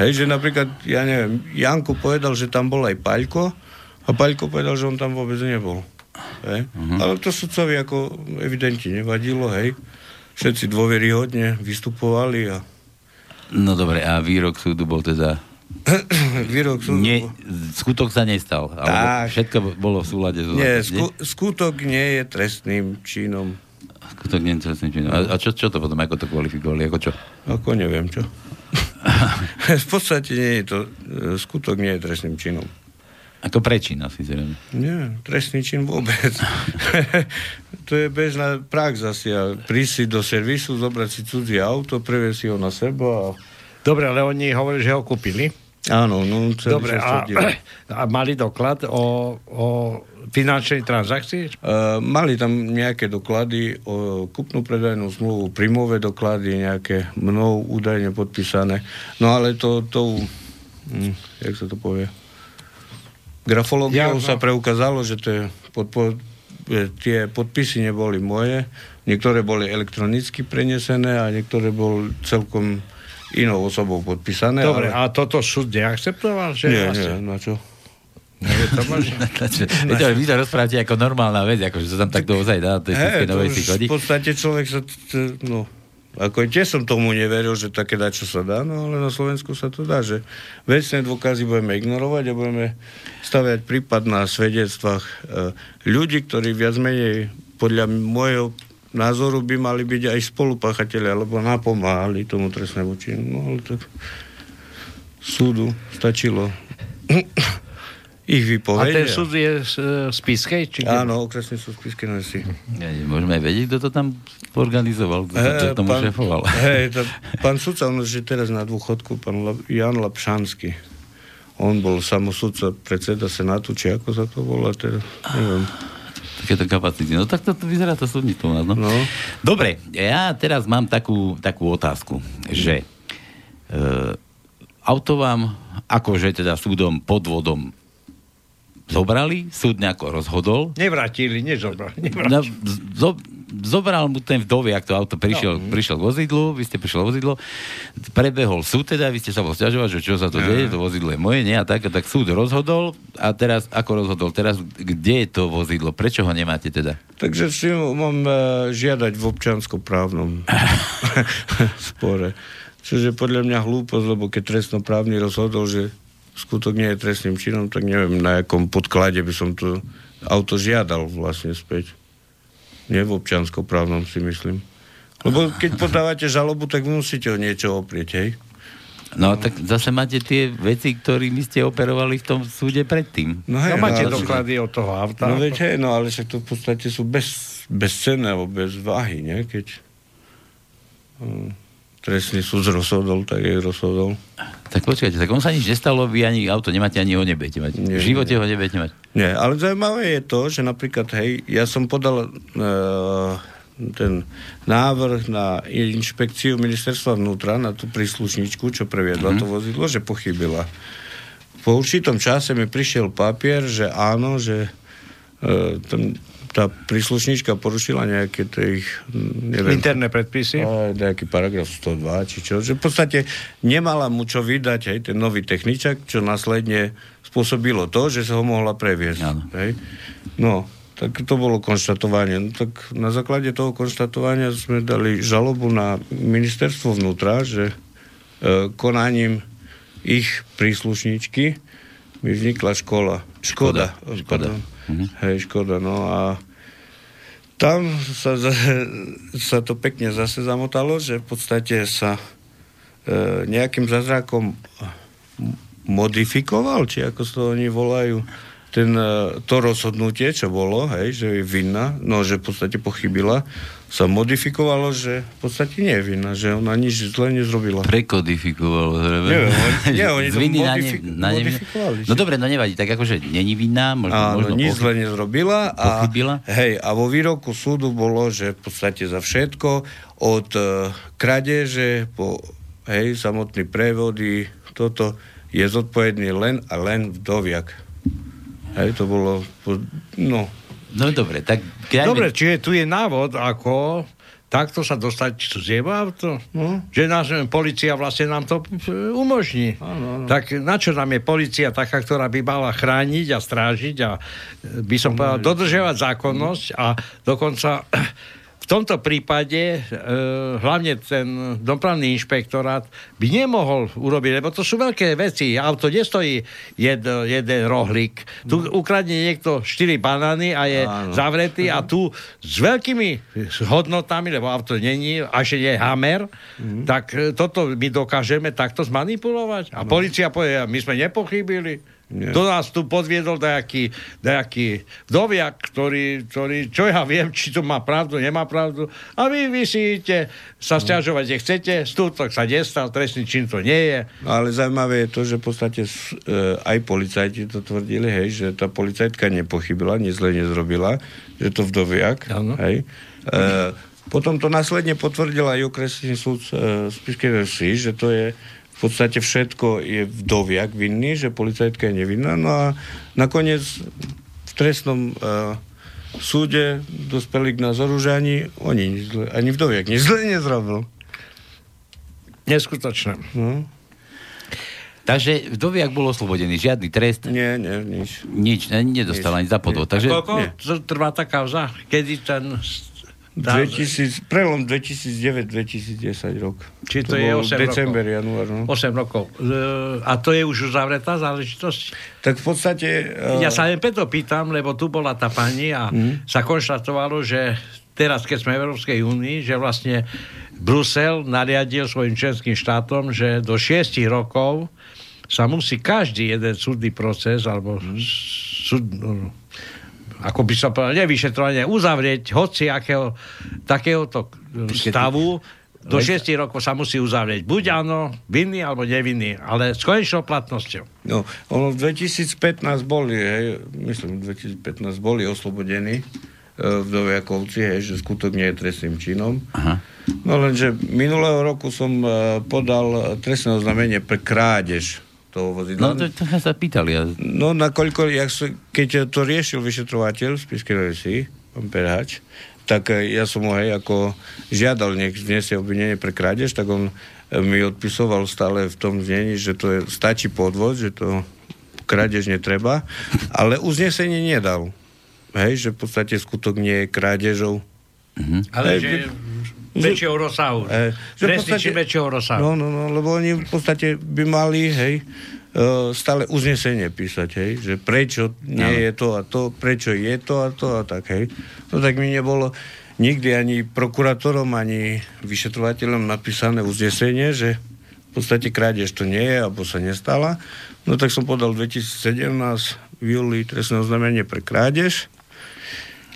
Hej, že napríklad, ja neviem, Janko povedal, že tam bol aj Paľko a Paľko povedal, že on tam vôbec nebol. Hej. Uh-huh. Ale to sudcovi ako evidentne nevadilo, hej. Všetci dôveryhodne vystupovali a... No dobre, a výrok súdu bol teda Výrok súdu. Nie, skutok sa nestal. Tak. Všetko bolo v súlade. Nie, sku, skutok nie je trestným činom. Skutok nie je trestným činom. A, a čo, čo to potom, ako to kvalifikovali? Ako čo? Ako neviem čo. (laughs) v podstate nie je to, skutok nie je trestným činom. Ako prečin asi zrejme. Nie, trestný čin vôbec. (laughs) to je bežná prax asi. A prísť do servisu, zobrať si cudzie auto, previesť si ho na seba a Dobre, ale oni hovorili, že ho kúpili. Áno, no Dobre, a, (clears throat) a mali doklad o, o finančnej transakcii? Uh, mali tam nejaké doklady o kupnú predajnú zmluvu, príjmové doklady, nejaké mnou údajne podpísané. No ale to, to hm, jak sa to povie? Grafológiou ja, no. sa preukázalo, že to je pod, pod, tie podpisy neboli moje. Niektoré boli elektronicky prenesené a niektoré boli celkom inou osobou podpísané. Dobre, ale... a toto súd neakceptoval? Že nie, vlastne... nie, (laughs) na čo? To to, vy to rozprávate ako normálna vec, ako že to tam tak ozaj dá, to je novej V podstate človek sa, t- no, ako tiež som tomu neveril, že také dá, čo sa dá, no ale na Slovensku sa to dá, že vecné dôkazy budeme ignorovať a budeme staviať prípad na svedectvách e, ľudí, ktorí viac menej podľa môjho názoru by mali byť aj spolupáchatelia, alebo napomáhali tomu trestnému činu. No ale tak súdu stačilo (clears throat) ich vypovedať. A ten súd je z, z Piskej? Či Áno, okresný súd z Piskej Nosy. Ja, môžeme aj vedieť, kto to tam organizoval, kto, hey, tomu pán, šefoval. (laughs) Hej, to, (laughs) pán sudca, on je teraz na dôchodku, pán Jan Lapšanský. On bol samosudca predseda Senátu, či ako sa to volá teraz, neviem takéto kapacity. No tak to, to vyzerá to súdnictvo. No. no. Dobre, ja teraz mám takú, takú otázku, že e, auto vám akože teda súdom podvodom zobrali, súd nejako rozhodol. Nevrátili, nezobrali. nevrátili. No, zo, zobral mu ten vdoviak, to auto prišiel, no. prišiel k vozidlu, vy ste prišli vozidlo, prebehol súd teda, vy ste sa bol že čo sa to deje, to vozidlo je moje, nie, a tak, a tak súd rozhodol a teraz, ako rozhodol, teraz kde je to vozidlo, prečo ho nemáte teda? Takže si mám uh, žiadať v občanskoprávnom (laughs) spore. Čože podľa mňa hlúposť, lebo keď trestnoprávny rozhodol, že skutok nie je trestným činom, tak neviem, na akom podklade by som to auto žiadal vlastne späť. Nie v občanskoprávnom si myslím. Lebo keď podávate žalobu, tak musíte o niečo oprieť, hej? No tak zase máte tie veci, ktorými ste operovali v tom súde predtým. No, hej, no máte no, doklady od toho auta. No hej, no ale však to v podstate sú bez, bezcenné bez váhy, nie? Keď... Um, trestný súd rozhodol, tak je rozhodol. Tak počkajte, tak on sa nič nestalo, vy ani auto nemáte, ani ho nebudete mať. Nie, v živote nie. ho nebudete mať. Nie, ale zaujímavé je to, že napríklad, hej, ja som podal uh, ten návrh na inšpekciu ministerstva vnútra, na tú príslušničku, čo previedla mm-hmm. to vozidlo, že pochybila. Po určitom čase mi prišiel papier, že áno, že uh, ten tá príslušnička porušila nejaké tie ich, neviem... Interné predpisy? nejaký paragraf 102, či čo. Že v podstate nemala mu čo vydať, hej, ten nový techničak, čo následne spôsobilo to, že sa ho mohla previesť. Hej. No, tak to bolo konštatovanie. No, tak na základe toho konštatovania sme dali žalobu na ministerstvo vnútra, že e, konaním ich príslušničky mi vznikla škola. Škoda. Škoda. škoda. Mhm. Hej, škoda. No a tam sa, sa to pekne zase zamotalo, že v podstate sa e, nejakým zázrakom modifikoval, či ako sa to oni volajú, ten, e, to rozhodnutie, čo bolo, hej, že je vinná, no že v podstate pochybila, sa modifikovalo, že v podstate nie je vinná, že ona nič zle nezrobila. Prekodifikovalo. Neviem, oni, (laughs) nie, oni to modifik- na ne, modifikovali. No dobre, no nevadí, tak akože není vinná, možno, Áno, možno nič zle nezrobila. A, pochybila. Hej, a vo výroku súdu bolo, že v podstate za všetko, od uh, kradeže po hej, samotný prevody, toto je zodpovedný len a len vdoviak. Hej, to bolo, no, No dobre, tak... Dobre, čiže tu je návod, ako takto sa dostať cudzie auto. No. Že nás policia vlastne nám to e, umožní. Ano, ano. Tak na čo nám je policia taká, ktorá by mala chrániť a strážiť a e, by som povedal, dodržiavať zákonnosť a dokonca v tomto prípade e, hlavne ten dopravný inšpektorát by nemohol urobiť, lebo to sú veľké veci. Auto nestojí jed, jeden rohlík. Tu no. ukradne niekto 4 banány a je Áno. zavretý a tu s veľkými hodnotami, lebo auto není, až je hamer, mm. tak e, toto my dokážeme takto zmanipulovať. A no. policia povie, my sme nepochybili. Nie. To nás tu podviedol nejaký, nejaký vdoviak, ktorý, ktorý, čo ja viem, či to má pravdu, nemá pravdu. A vy, vy si idete sa no. stiažovať, kde chcete, stútok sa nestal, trestný čin to nie je. No, ale zaujímavé je to, že v podstate e, aj policajti to tvrdili, hej, že tá policajtka nepochybila, nič zle nezrobila, že to vdoviak, ano. hej. E, potom to následne potvrdil aj okresný súd e, Spiskej že to je v podstate všetko je vdoviak vinný, že policajtka je nevinná. No a nakoniec v trestnom uh, súde dospeli k názoru, že ani oni, zle, ani vdoviak nič zle nezrobil. Neskutočné. No. Takže vdoviak bol oslobodený, žiadny trest? Nie, nie, nič. Nič, nedostal nič. ani za podvod. Takže... koľko nie. trvá tá kauza? Kedy ten 2000, prelom 2009-2010 rok. Či to, to je 8 december, rokov. január. No. 8 rokov. A to je už uzavretá záležitosť? Tak v podstate... Uh... Ja sa len preto pýtam, lebo tu bola tá pani a mm. sa konštatovalo, že teraz, keď sme v Európskej únii, že vlastne Brusel nariadil svojim členským štátom, že do 6 rokov sa musí každý jeden súdny proces alebo mm. súd, no, ako by som povedal, nevyšetrovanie, uzavrieť hoci akého takéhoto stavu, do 6 rokov sa musí uzavrieť. Buď áno, vinný alebo nevinný, ale s konečnou platnosťou. No, ono v 2015 boli, hej, myslím, v 2015 boli oslobodení e, vdoviakovci, hej, že skutok nie je trestným činom. Aha. No lenže minulého roku som e, podal trestné oznámenie pre krádež toho vozidla. No to, to sa pýtali. Ja... No nakoľko, jak, keď to riešil vyšetrovateľ z Piskej pán Perhač, tak ja som ho hej, ako žiadal, nech zniesie obvinenie pre krádež, tak on mi odpisoval stále v tom znení, že to je, stačí podvod, že to krádež netreba, ale uznesenie nedal. Hej, že v podstate skutok nie je krádežou. Mm-hmm. Ale hej, že väčšieho rozsahu. E, podstate, väčšieho rozsahu. No, no, no, lebo oni v podstate by mali, hej, uh, stále uznesenie písať, hej, že prečo nie no. je to a to, prečo je to a to a tak, hej. No tak mi nebolo nikdy ani prokurátorom, ani vyšetrovateľom napísané uznesenie, že v podstate krádež to nie je, alebo sa nestala. No tak som podal 2017 v júli trestné oznámenie pre krádež,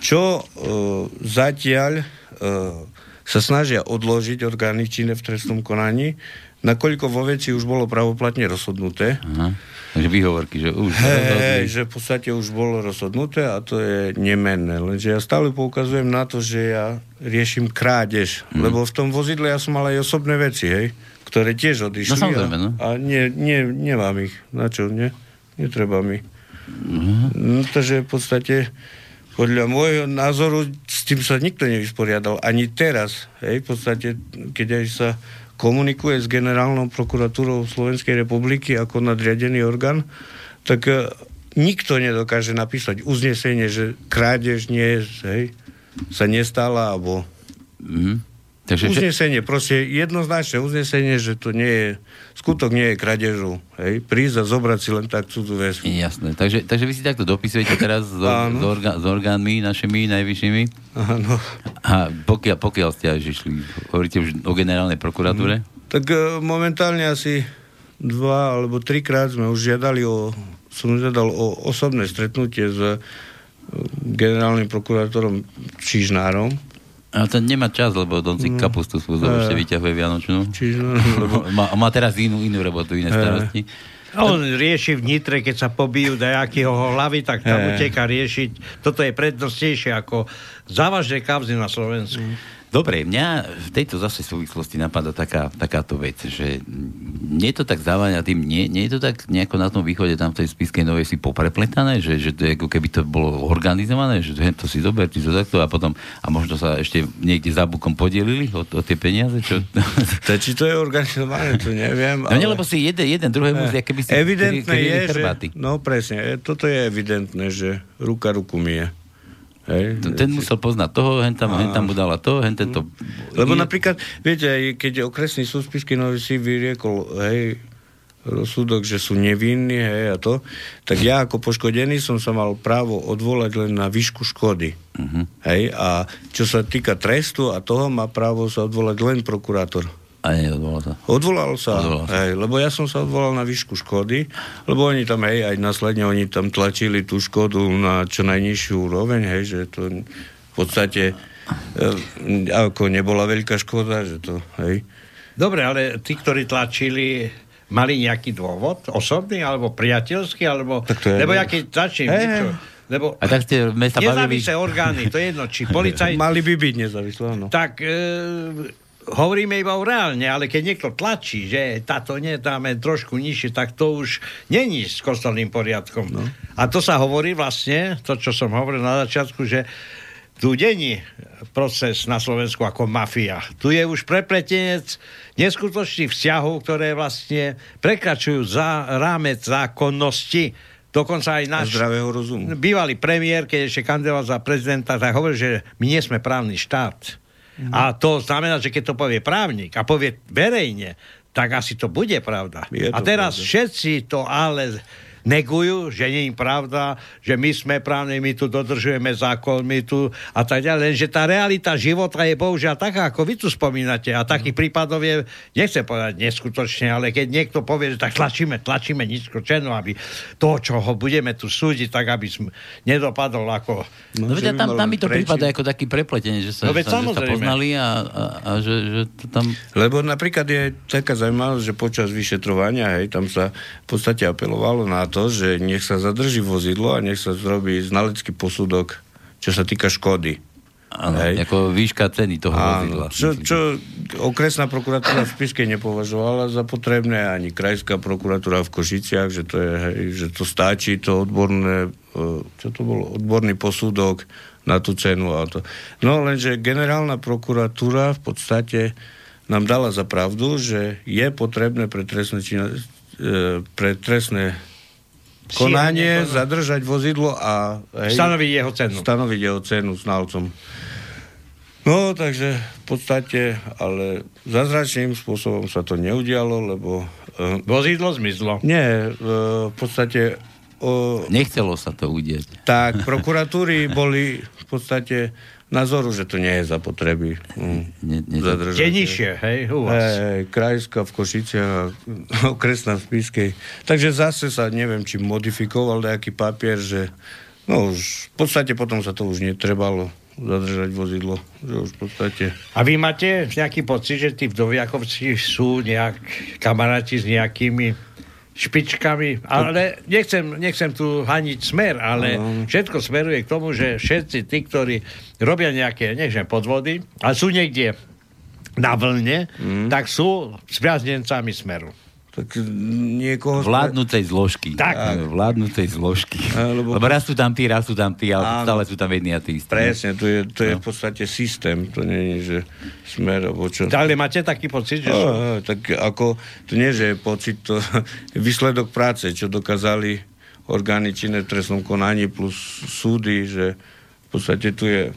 čo uh, zatiaľ uh, sa snažia odložiť orgány činné v trestnom konaní, nakoľko vo veci už bolo pravoplatne rozhodnuté. Aha. Takže výhovorky, že už... Hey, že v podstate už bolo rozhodnuté a to je nemenné. Lenže ja stále poukazujem na to, že ja riešim krádež. Hmm. Lebo v tom vozidle ja som mal aj osobné veci, hej, ktoré tiež odišli. No samozrejme, no. A, a nie, nie, nemám ich. Na čo? Nie? Netreba mi. Uh-huh. No, takže v podstate podľa môjho názoru s tým sa nikto nevysporiadal. Ani teraz. Hej, v podstate, keď aj sa komunikuje s generálnou prokuratúrou Slovenskej republiky ako nadriadený orgán, tak e, nikto nedokáže napísať uznesenie, že krádež nie hej, sa nestala, alebo... Mm-hmm. Takže, uznesenie, proste jednoznačné uznesenie, že to nie je, skutok nie je kradežu. Hej? Prísť a zobrať si len tak cudzú vec. Jasné. Takže, takže vy si takto dopisujete teraz s, s, orga, s orgánmi našimi najvyššími? Áno. A pokiaľ, pokiaľ ste až išli, hovoríte už o generálnej prokuratúre? Mm. Tak uh, momentálne asi dva alebo trikrát sme už žiadali o, som žiadal o osobné stretnutie s uh, generálnym prokurátorom Čižnárom, a ten nemá čas, lebo on si no. kapustu svúzov e, ešte vyťahuje Vianočnú. Čiže, lebo... má, má teraz inú, inú robotu, iné e. starosti. On rieši v Nitre, keď sa pobijú dajakého hlavy, tak tam e. uteká riešiť. Toto je prednostnejšie ako závažné kavzy na Slovensku. Mm. Dobre, mňa v tejto zase súvislosti napadá taká, takáto vec, že nie je to tak závaňa tým, nie, nie je to tak nejako na tom východe, tam v tej spiskej novej si poprepletané, že, že to je ako keby to bolo organizované, že to si zober, ty to takto a potom, a možno sa ešte niekde za bukom podielili o, o tie peniaze, čo... (laughs) To, či to je organizované, to neviem. No ale... lebo si jeden, jeden druhému, eh, keby si... Evidentné je, že... No presne, toto je evidentné, že ruka ruku mije. Hej. Ten musel poznať toho, hen tam, hen tam mu dala to, hen tento... Lebo napríklad, viete, keď okresný súd Spisky Nový si vyriekol, hej, rozsudok, že sú nevinní, hej, a to, tak ja ako poškodený som sa mal právo odvolať len na výšku škody. Uh-huh. Hej, a čo sa týka trestu a toho má právo sa odvolať len prokurátor. A nie, odvolal sa. Odvolal sa, odvolal sa. Hej, lebo ja som sa odvolal na výšku škody, lebo oni tam, hej, aj následne oni tam tlačili tú škodu na čo najnižšiu úroveň, hej, že to v podstate e, ako nebola veľká škoda, že to, hej. Dobre, ale tí, ktorí tlačili, mali nejaký dôvod, osobný, alebo priateľský, alebo... Tak to je... Lebo ja keď tlačím, hey, niečo, lebo a tak ste sa nezávislé orgány, to je jedno, či (laughs) policajt... Mali by byť nezávislé, no. Tak e, hovoríme iba o reálne, ale keď niekto tlačí, že táto nedáme trošku nižšie, tak to už není s kostolným poriadkom. No. A to sa hovorí vlastne, to, čo som hovoril na začiatku, že tu není proces na Slovensku ako mafia. Tu je už prepletenec neskutočných vzťahov, ktoré vlastne prekračujú za rámec zákonnosti. Dokonca aj náš bývalý premiér, keď ešte kandidoval za prezidenta, tak hovoril, že my nie sme právny štát. Mm. A to znamená, že keď to povie právnik a povie verejne, tak asi to bude pravda. Je to a teraz pravda. všetci to ale negujú, že nie je pravda, že my sme právni, my tu dodržujeme zákon, my tu a tak ďalej. Lenže tá realita života je bohužiaľ taká, ako vy tu spomínate. A takých prípadov je, nechcem povedať neskutočne, ale keď niekto povie, že tak tlačíme, tlačíme nízkočeno, aby to, čo ho budeme tu súdiť, tak aby sme nedopadol ako... No, no veď tam, tam mi to prípada ako taký prepletenie, že sa, no, sa, že sa poznali a, a, a že, že to tam... Lebo napríklad je taká zaujímavosť, že počas vyšetrovania, hej, tam sa v podstate apelovalo na to, že nech sa zadrží vozidlo a nech sa zrobí znalecký posudok, čo sa týka škody. Áno, ako výška ceny toho Áno, vozidla. Čo, čo okresná prokuratúra v Spiske nepovažovala za potrebné, ani krajská prokuratúra v Košiciach, že to, je, hej, že to stáči, to odborné, e, čo to bolo, odborný posudok na tú cenu auto. No lenže generálna prokuratúra v podstate nám dala za pravdu, že je potrebné pre trestné, čino, e, pre trestné konanie zadržať vozidlo a hej, stanoviť jeho cenu. Stanoviť jeho cenu znalcom. No, takže v podstate, ale zázračným spôsobom sa to neudialo, lebo... Uh, Vozidlo zmizlo. Nie, uh, v podstate... Uh, Nechcelo sa to udieť. Tak, prokuratúry boli v podstate názoru, že to nie je zapotreby. Mm, Kde nižšie, hej, u vás. Hej, krajská v Košiciach a (laughs) okresná v Spiskej. Takže zase sa, neviem, či modifikoval nejaký papier, že no už v podstate potom sa to už netrebalo zadržať vozidlo. Že už v podstate... A vy máte nejaký pocit, že tí vdoviakovci sú nejak kamaráti s nejakými špičkami, ale nechcem, nechcem tu haniť smer, ale všetko smeruje k tomu, že všetci tí, ktorí robia nejaké, nechcem podvody, a sú niekde na vlne, mm. tak sú spriaznencami smeru tak niekoho... Vládnucej zložky. Tak. Vládnucej zložky. (laughs) Lebo, Lebo raz sú tam tí, raz sú tam tí, ale áno, stále sú tam jedni a tí istí. Presne, to je, to je no. v podstate systém, to nie je, že alebo čo. Ale máte taký pocit, že... No, tak ako, to nie, že je pocit, to (laughs) výsledok práce, čo dokázali orgány činné v trestnom konaní plus súdy, že v podstate tu je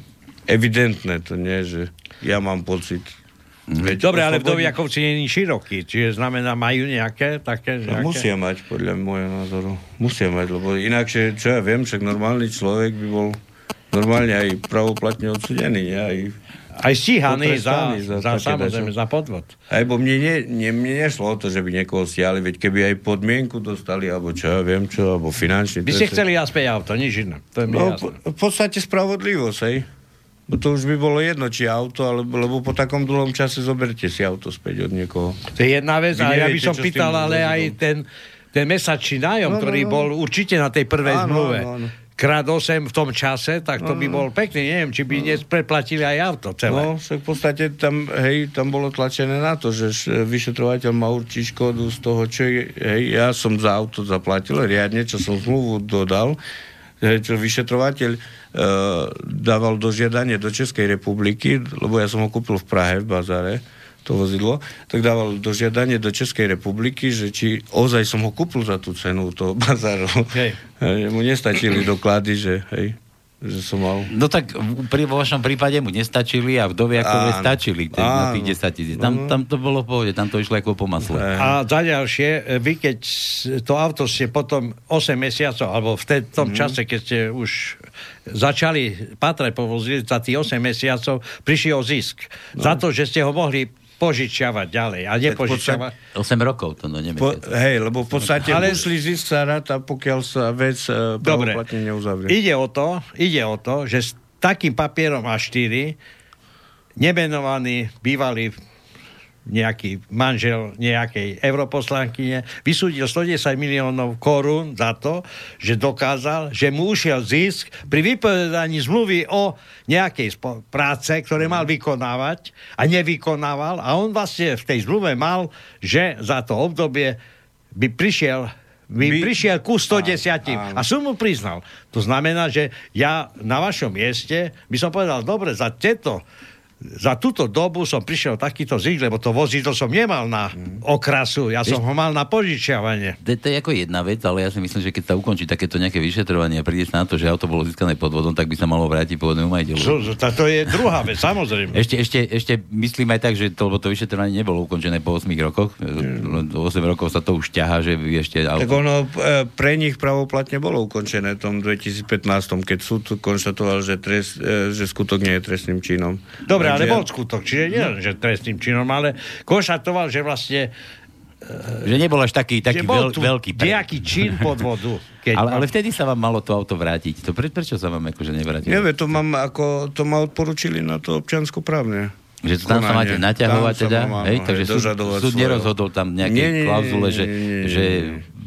evidentné, to nie, že ja mám pocit, Veď Dobre, ale Vdoviakovci nie je široký, čiže znamená, majú nejaké také... No, nejaké... Musia mať, podľa môjho názoru. Musia mať, lebo inakšie, čo ja viem, však normálny človek by bol normálne aj pravoplatne odsudený? Aj aj stíhaný za, za, za, samozrejme, za podvod. Aj bo mne, nie, nie, mne nešlo o to, že by niekoho stiali, veď keby aj podmienku dostali, alebo čo ja viem čo, alebo finančne. By ste chceli aspoň auto, nič iné. To je no, po, v podstate spravodlivosť, hej. Bo to už by bolo jedno, či auto, alebo, lebo po takom dlhom čase zoberte si auto späť od niekoho. To je jedna vec, a ja by som pýtal, ale aj ten, ten mesačný nájom, no, no, ktorý no, bol určite na tej prvej áno, zmluve. Áno, áno krát 8 v tom čase, tak to by bol pekný. Neviem, či by dnes preplatili aj auto celé. No, v podstate tam, hej, tam bolo tlačené na to, že vyšetrovateľ má určiť škodu z toho, čo je, hej, ja som za auto zaplatil riadne, čo som zmluvu dodal, čo vyšetrovateľ uh, dával do žiadanie do Českej republiky, lebo ja som ho kúpil v Prahe, v bazare, to vozidlo, tak dával do žiadanie do Českej republiky, že či ozaj som ho kúpil za tú cenu toho (laughs) bazáru. Hej. Mu nestačili doklady, že hej, že som mal... No tak pri, vo vašom prípade mu nestačili a vdoviakové stačili ten, na tých 10 tisíc. Tam, tam to bolo v pohode, tam to išlo ako po masle. A za ďalšie, vy keď to auto ste potom 8 mesiacov, alebo v te, tom mm. čase, keď ste už začali patrať po vozidle za tých 8 mesiacov, prišiel zisk. No. Za to, že ste ho mohli požičiavať ďalej. A nepožičiavať... 8 rokov to no po, Hej, lebo v podstate ale... musli zisk sa ráta, pokiaľ sa vec uh, Dobre, neuzavrie. Ide o to, ide o to, že s takým papierom A4 nemenovaný bývalý nejaký manžel nejakej europoslankyne vysúdil 110 miliónov korún za to, že dokázal, že mu ušiel zisk pri vypovedaní zmluvy o nejakej práce, ktoré mal vykonávať a nevykonával. A on vlastne v tej zmluve mal, že za to obdobie by prišiel by, by prišiel ku 110 a som mu priznal. To znamená, že ja na vašom mieste by som povedal, dobre, za tieto za túto dobu som prišiel takýto zisk, lebo to vozidlo som nemal na okrasu, ja som ho mal na požičiavanie. To, to je ako jedna vec, ale ja si myslím, že keď sa ukončí takéto nejaké vyšetrovanie a príde na to, že auto bolo získané podvodom, tak by sa malo vrátiť pôvodnému majiteľu. To, to je druhá vec, samozrejme. ešte, ešte, ešte myslím aj tak, že to, lebo to vyšetrovanie nebolo ukončené po 8 rokoch. Mm. 8 rokov sa to už ťaha, že by ešte auto... Tak ono e, pre nich pravoplatne bolo ukončené v tom 2015, keď súd konštatoval, že, trest, e, že skutok nie je trestným činom. Dobre, ale bol skutok. Čiže nie, no. že trestným činom, ale konštatoval, že vlastne že nebol až taký, taký veľ, tu veľký pre... nejaký čin podvodu. Keď ale, ale vtedy sa vám malo to auto vrátiť. To pre, prečo sa vám akože nevrátilo? Neviem, to, mám ako, to ma odporúčili na to občiansko právne. Že to tam sa máte naťahovať teda? Mám, hej, takže súd, súd nerozhodol tam nejaké klauzule, že, nie, nie, nie, že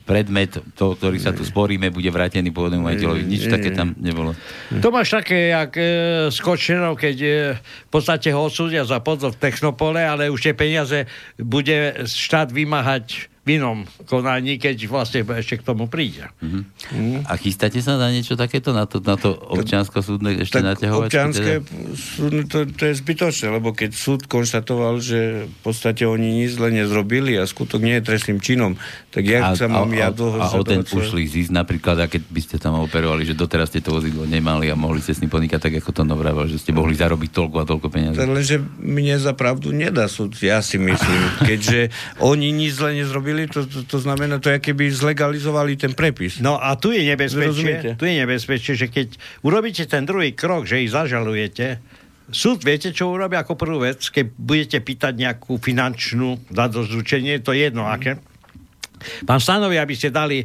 predmet, to, ktorý sa tu sporíme, bude vrátený pôvodnému majiteľovi. Nič také tam nebolo. To máš také, jak e, s keď e, v podstate ho odsúdia za podvod v Technopole, ale už tie peniaze bude štát vymáhať v inom konaní, keď vlastne ešte k tomu príde. Mm-hmm. Mm. A chystáte sa na niečo takéto, na to, na to občiansko-súdne ešte tak naťahovať? Občianské teda? súdne, to, to je zbytočné, lebo keď súd konštatoval, že v podstate oni nič zle nezrobili a skutok nie je trestným činom, tak ja sa mám ja dlho... A, o ten ušli zisk napríklad, a keď by ste tam operovali, že doteraz ste to vozidlo nemali a mohli ste s ním podnikať tak, ako to navrával, že ste mohli zarobiť toľko a toľko peniazí. Lenže mne za pravdu nedá súd, ja si myslím, (laughs) keďže oni nič zle nezrobili urobili, to, to, to znamená, to je, keby zlegalizovali ten prepis. No a tu je nebezpečie, tu je nebezpečie, že keď urobíte ten druhý krok, že ich zažalujete, súd viete, čo urobí ako prvú vec, keď budete pýtať nejakú finančnú zadozručenie, to je jedno mm. aké. Pán stanovi, aby ste dali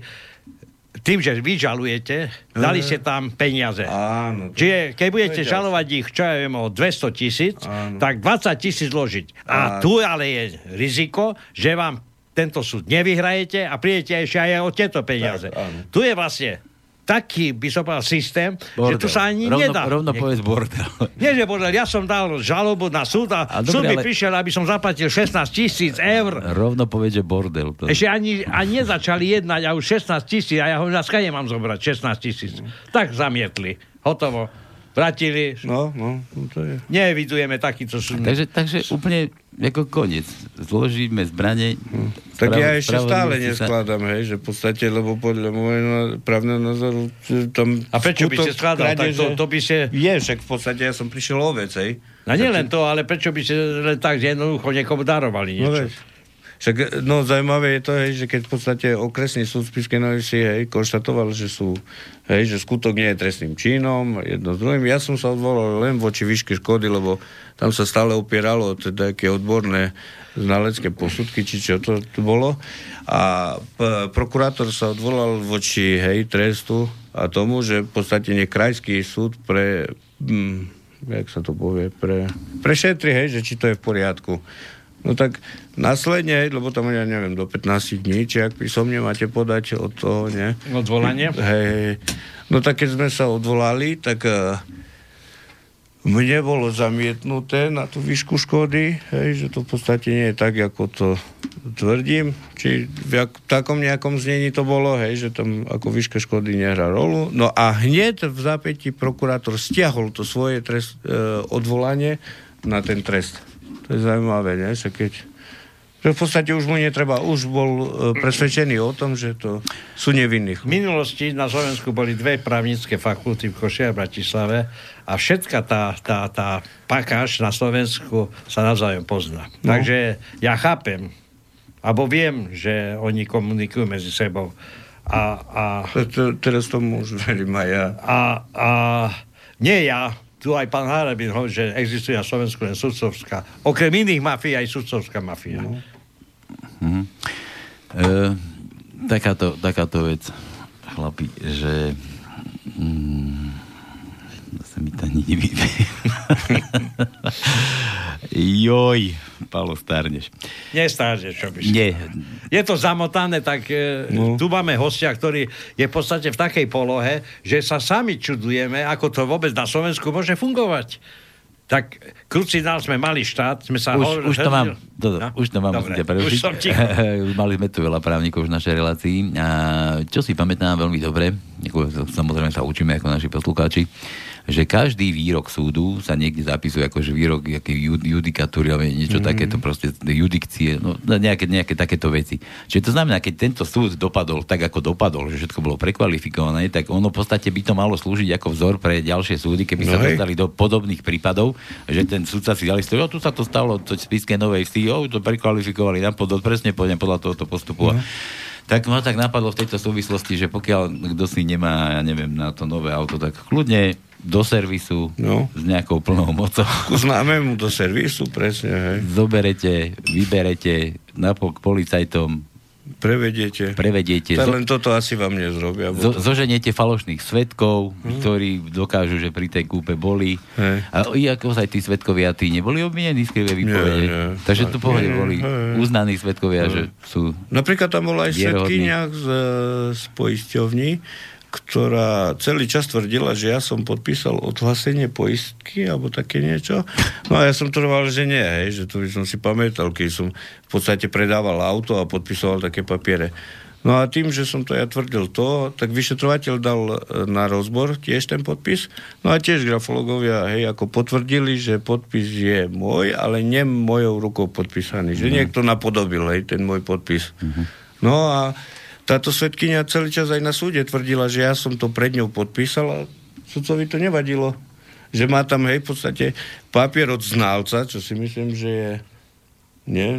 tým, že vy žalujete, dali ste tam peniaze. Áno. Čiže keď budete žalovať ich, čo ja viem, o 200 tisíc, tak 20 tisíc ložiť. A tu ale je riziko, že vám tento súd nevyhrajete a prídete ešte aj o tieto peniaze. Tak, tu je vlastne taký, by som povedal, systém, bordel. že tu sa ani rovno, nedá. Rovno povedz bordel. Nie, že bordel. Ja som dal žalobu na súd a, a súd mi ale... prišiel, aby som zaplatil 16 tisíc eur. Rovno povedz, že bordel. To... Ešte ani, ani nezačali jednať a už 16 tisíc a ja ho na skade mám zobrať 16 tisíc. Tak zamietli. Hotovo vrátili. No, no, to je. Nevidujeme takýto súdny. Takže, takže úplne ako koniec. Zložíme zbranie. Hm. Tak sprav, ja ešte stále neskladám, sa... hej, že v podstate, lebo podľa môjho právneho názoru tam... A prečo by ste skladal? Tak to, to by ste... Je, však v podstate ja som prišiel ovec, hej. No nie len to, ale prečo by ste len tak jednoducho niekomu darovali niečo? No, však, no zaujímavé je to, hej, že keď v podstate okresný súd Spiskej si hej, konštatoval, že sú, hej, že skutok nie je trestným činom, jedno s druhým. Ja som sa odvolal len voči výške škody, lebo tam sa stále opieralo teda také odborné znalecké posudky, či čo to, to bolo. A p- prokurátor sa odvolal voči hej, trestu a tomu, že v podstate nie krajský súd pre, hm, jak sa to povie, pre, prešetri, hej, že či to je v poriadku. No tak následne, lebo tam ja neviem, do 15 dní, či ak písomne máte podať od toho, nie? Odvolanie? Hej, hej. No tak keď sme sa odvolali, tak uh, mne bolo zamietnuté na tú výšku škody, hej, že to v podstate nie je tak, ako to tvrdím. Či v jak, takom nejakom znení to bolo, hej, že tam ako výška škody nehrá rolu. No a hneď v zápäti prokurátor stiahol to svoje trest, uh, odvolanie na ten trest. To je zaujímavé, nie? Že keď že v podstate už mu netreba, už bol e, presvedčený o tom, že to sú nevinní. V minulosti na Slovensku boli dve právnické fakulty v Koši a Bratislave a všetka tá, tá, tá pakáž na Slovensku sa navzájom pozná. No. Takže ja chápem, alebo viem, že oni komunikujú medzi sebou. A, a, teraz už (laughs) verím aj ja. A, a nie ja, tu aj pán Harabin hovorí, že existuje na Slovensku len sudcovská. Okrem iných mafií aj sudcovská mafia. No. Mm-hmm. E, takáto, takáto vec, chlapi, že mm, mi to ani nevíde. Joj, Paolo, stárneš. Nestárneš, čo by si. Nie. Je to zamotané, tak e, no. tu máme hostia, ktorý je v podstate v takej polohe, že sa sami čudujeme, ako to vôbec na Slovensku môže fungovať. Tak krucinál sme mali štát, sme sa... Už, ho, už to mám, (laughs) to, no? už to mám, Dobre, už som (laughs) mali sme tu veľa právnikov v našej relácii. A čo si pamätám veľmi dobre, samozrejme sa učíme ako naši poslucháči, že každý výrok súdu sa niekde zapisuje ako že výrok judikatúry, alebo niečo mm. takéto proste, judikcie, no, nejaké, nejaké takéto veci. Čiže to znamená, keď tento súd dopadol tak, ako dopadol, že všetko bolo prekvalifikované, tak ono v podstate by to malo slúžiť ako vzor pre ďalšie súdy, keby no sa dostali do podobných prípadov, že ten súdca si dali stojí, tu sa to stalo, to spiske novej vsi, to prekvalifikovali na podod, presne pôjdem podľa tohoto postupu. No tak ma tak napadlo v tejto súvislosti, že pokiaľ kto si nemá, ja neviem, na to nové auto, tak kľudne do servisu no. s nejakou plnou mocou. Známe mu do servisu, presne. Hej. Zoberete, vyberete napok policajtom Prevediete. Prevediete. Tak len toto asi vám nezrobia. Zo, zoženiete falošných svetkov, hmm. ktorí dokážu, že pri tej kúpe boli. Hey. A i ako sa aj tí svetkovia, tí neboli obvinení z krivé výpovede. Nie, nie. Takže tu pohode boli hey. uznaní svetkovia, hey. že sú... Napríklad tam bola aj svetkynia z, z poisťovní, ktorá celý čas tvrdila, že ja som podpísal odhlasenie poistky alebo také niečo. No a ja som trval, že nie, hej, že to by som si pamätal, keď som v podstate predával auto a podpisoval také papiere. No a tým, že som to ja tvrdil to, tak vyšetrovateľ dal e, na rozbor tiež ten podpis. No a tiež grafologovia, hej, ako potvrdili, že podpis je môj, ale nie mojou rukou podpísaný. Že mm. niekto napodobil, hej, ten môj podpis. Mm-hmm. No a táto svetkynia celý čas aj na súde tvrdila, že ja som to pred ňou podpísal a sudcovi to nevadilo. Že má tam, hej, v podstate papier od ználca, čo si myslím, že je nie?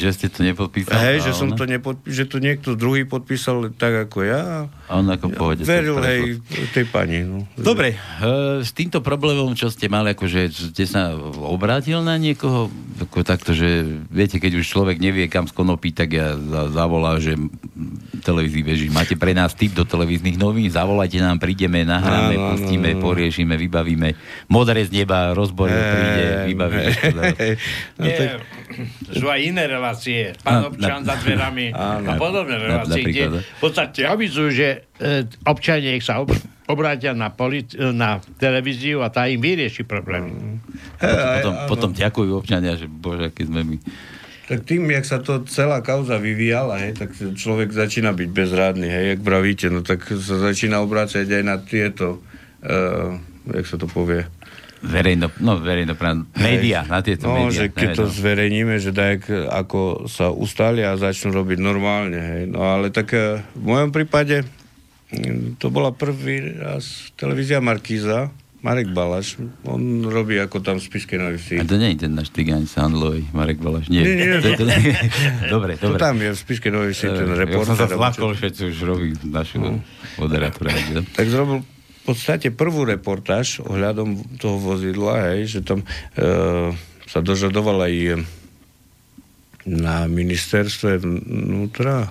Že ste to nepodpísali? Hej, že som to nepodpí- že to niekto druhý podpísal tak ako ja. A on ako povede. Veril, hej, tej pani. No. Dobre, e, s týmto problémom, čo ste mali, akože ste sa obrátil na niekoho, ako takto, že viete, keď už človek nevie, kam skonopí, tak ja zavolá, že televízii beží. Máte pre nás tip do televíznych novín, zavolajte nám, prídeme, nahráme, no, pustíme, no, no. poriešime, vybavíme. Modré z neba, rozbor príde, vybavíme. Hey, no, tak sú aj iné relácie, pán občan za dverami (laughs) a podobné relácie, kde v podstate avizujú, že e, občania sa ob, obrátia na, politi- na televíziu a tá im vyrieši problémy. Potom, potom ďakujú občania, že bože, aký sme my. Tak tým, jak sa to celá kauza vyvíjala, hej, tak človek začína byť bezrádny, hej, jak pravíte, no tak sa začína obrácať aj na tieto, uh, jak sa to povie, verejno, no verejnoprávne, média, na tieto no, médiá. že keď to zverejníme, že dajak ako sa ustalia a začnú robiť normálne, hej. No ale tak eh, v mojom prípade mm, to bola prvý raz televízia Markíza, Marek Balaš, on robí ako tam v Spiskej Novej A to nie je ten náš tigáň Sandlový, Marek Balaš, nie. nie, nie. To, to, dobre, (laughs) dobre. To tam je v Spiskej Novej ten reporter. Ja som sa zlakol, všetci už robí našu no. moderátora. Tak zrobil podstate prvú reportáž ohľadom toho vozidla, hej, že tam e, sa dožadoval aj na ministerstve vnútra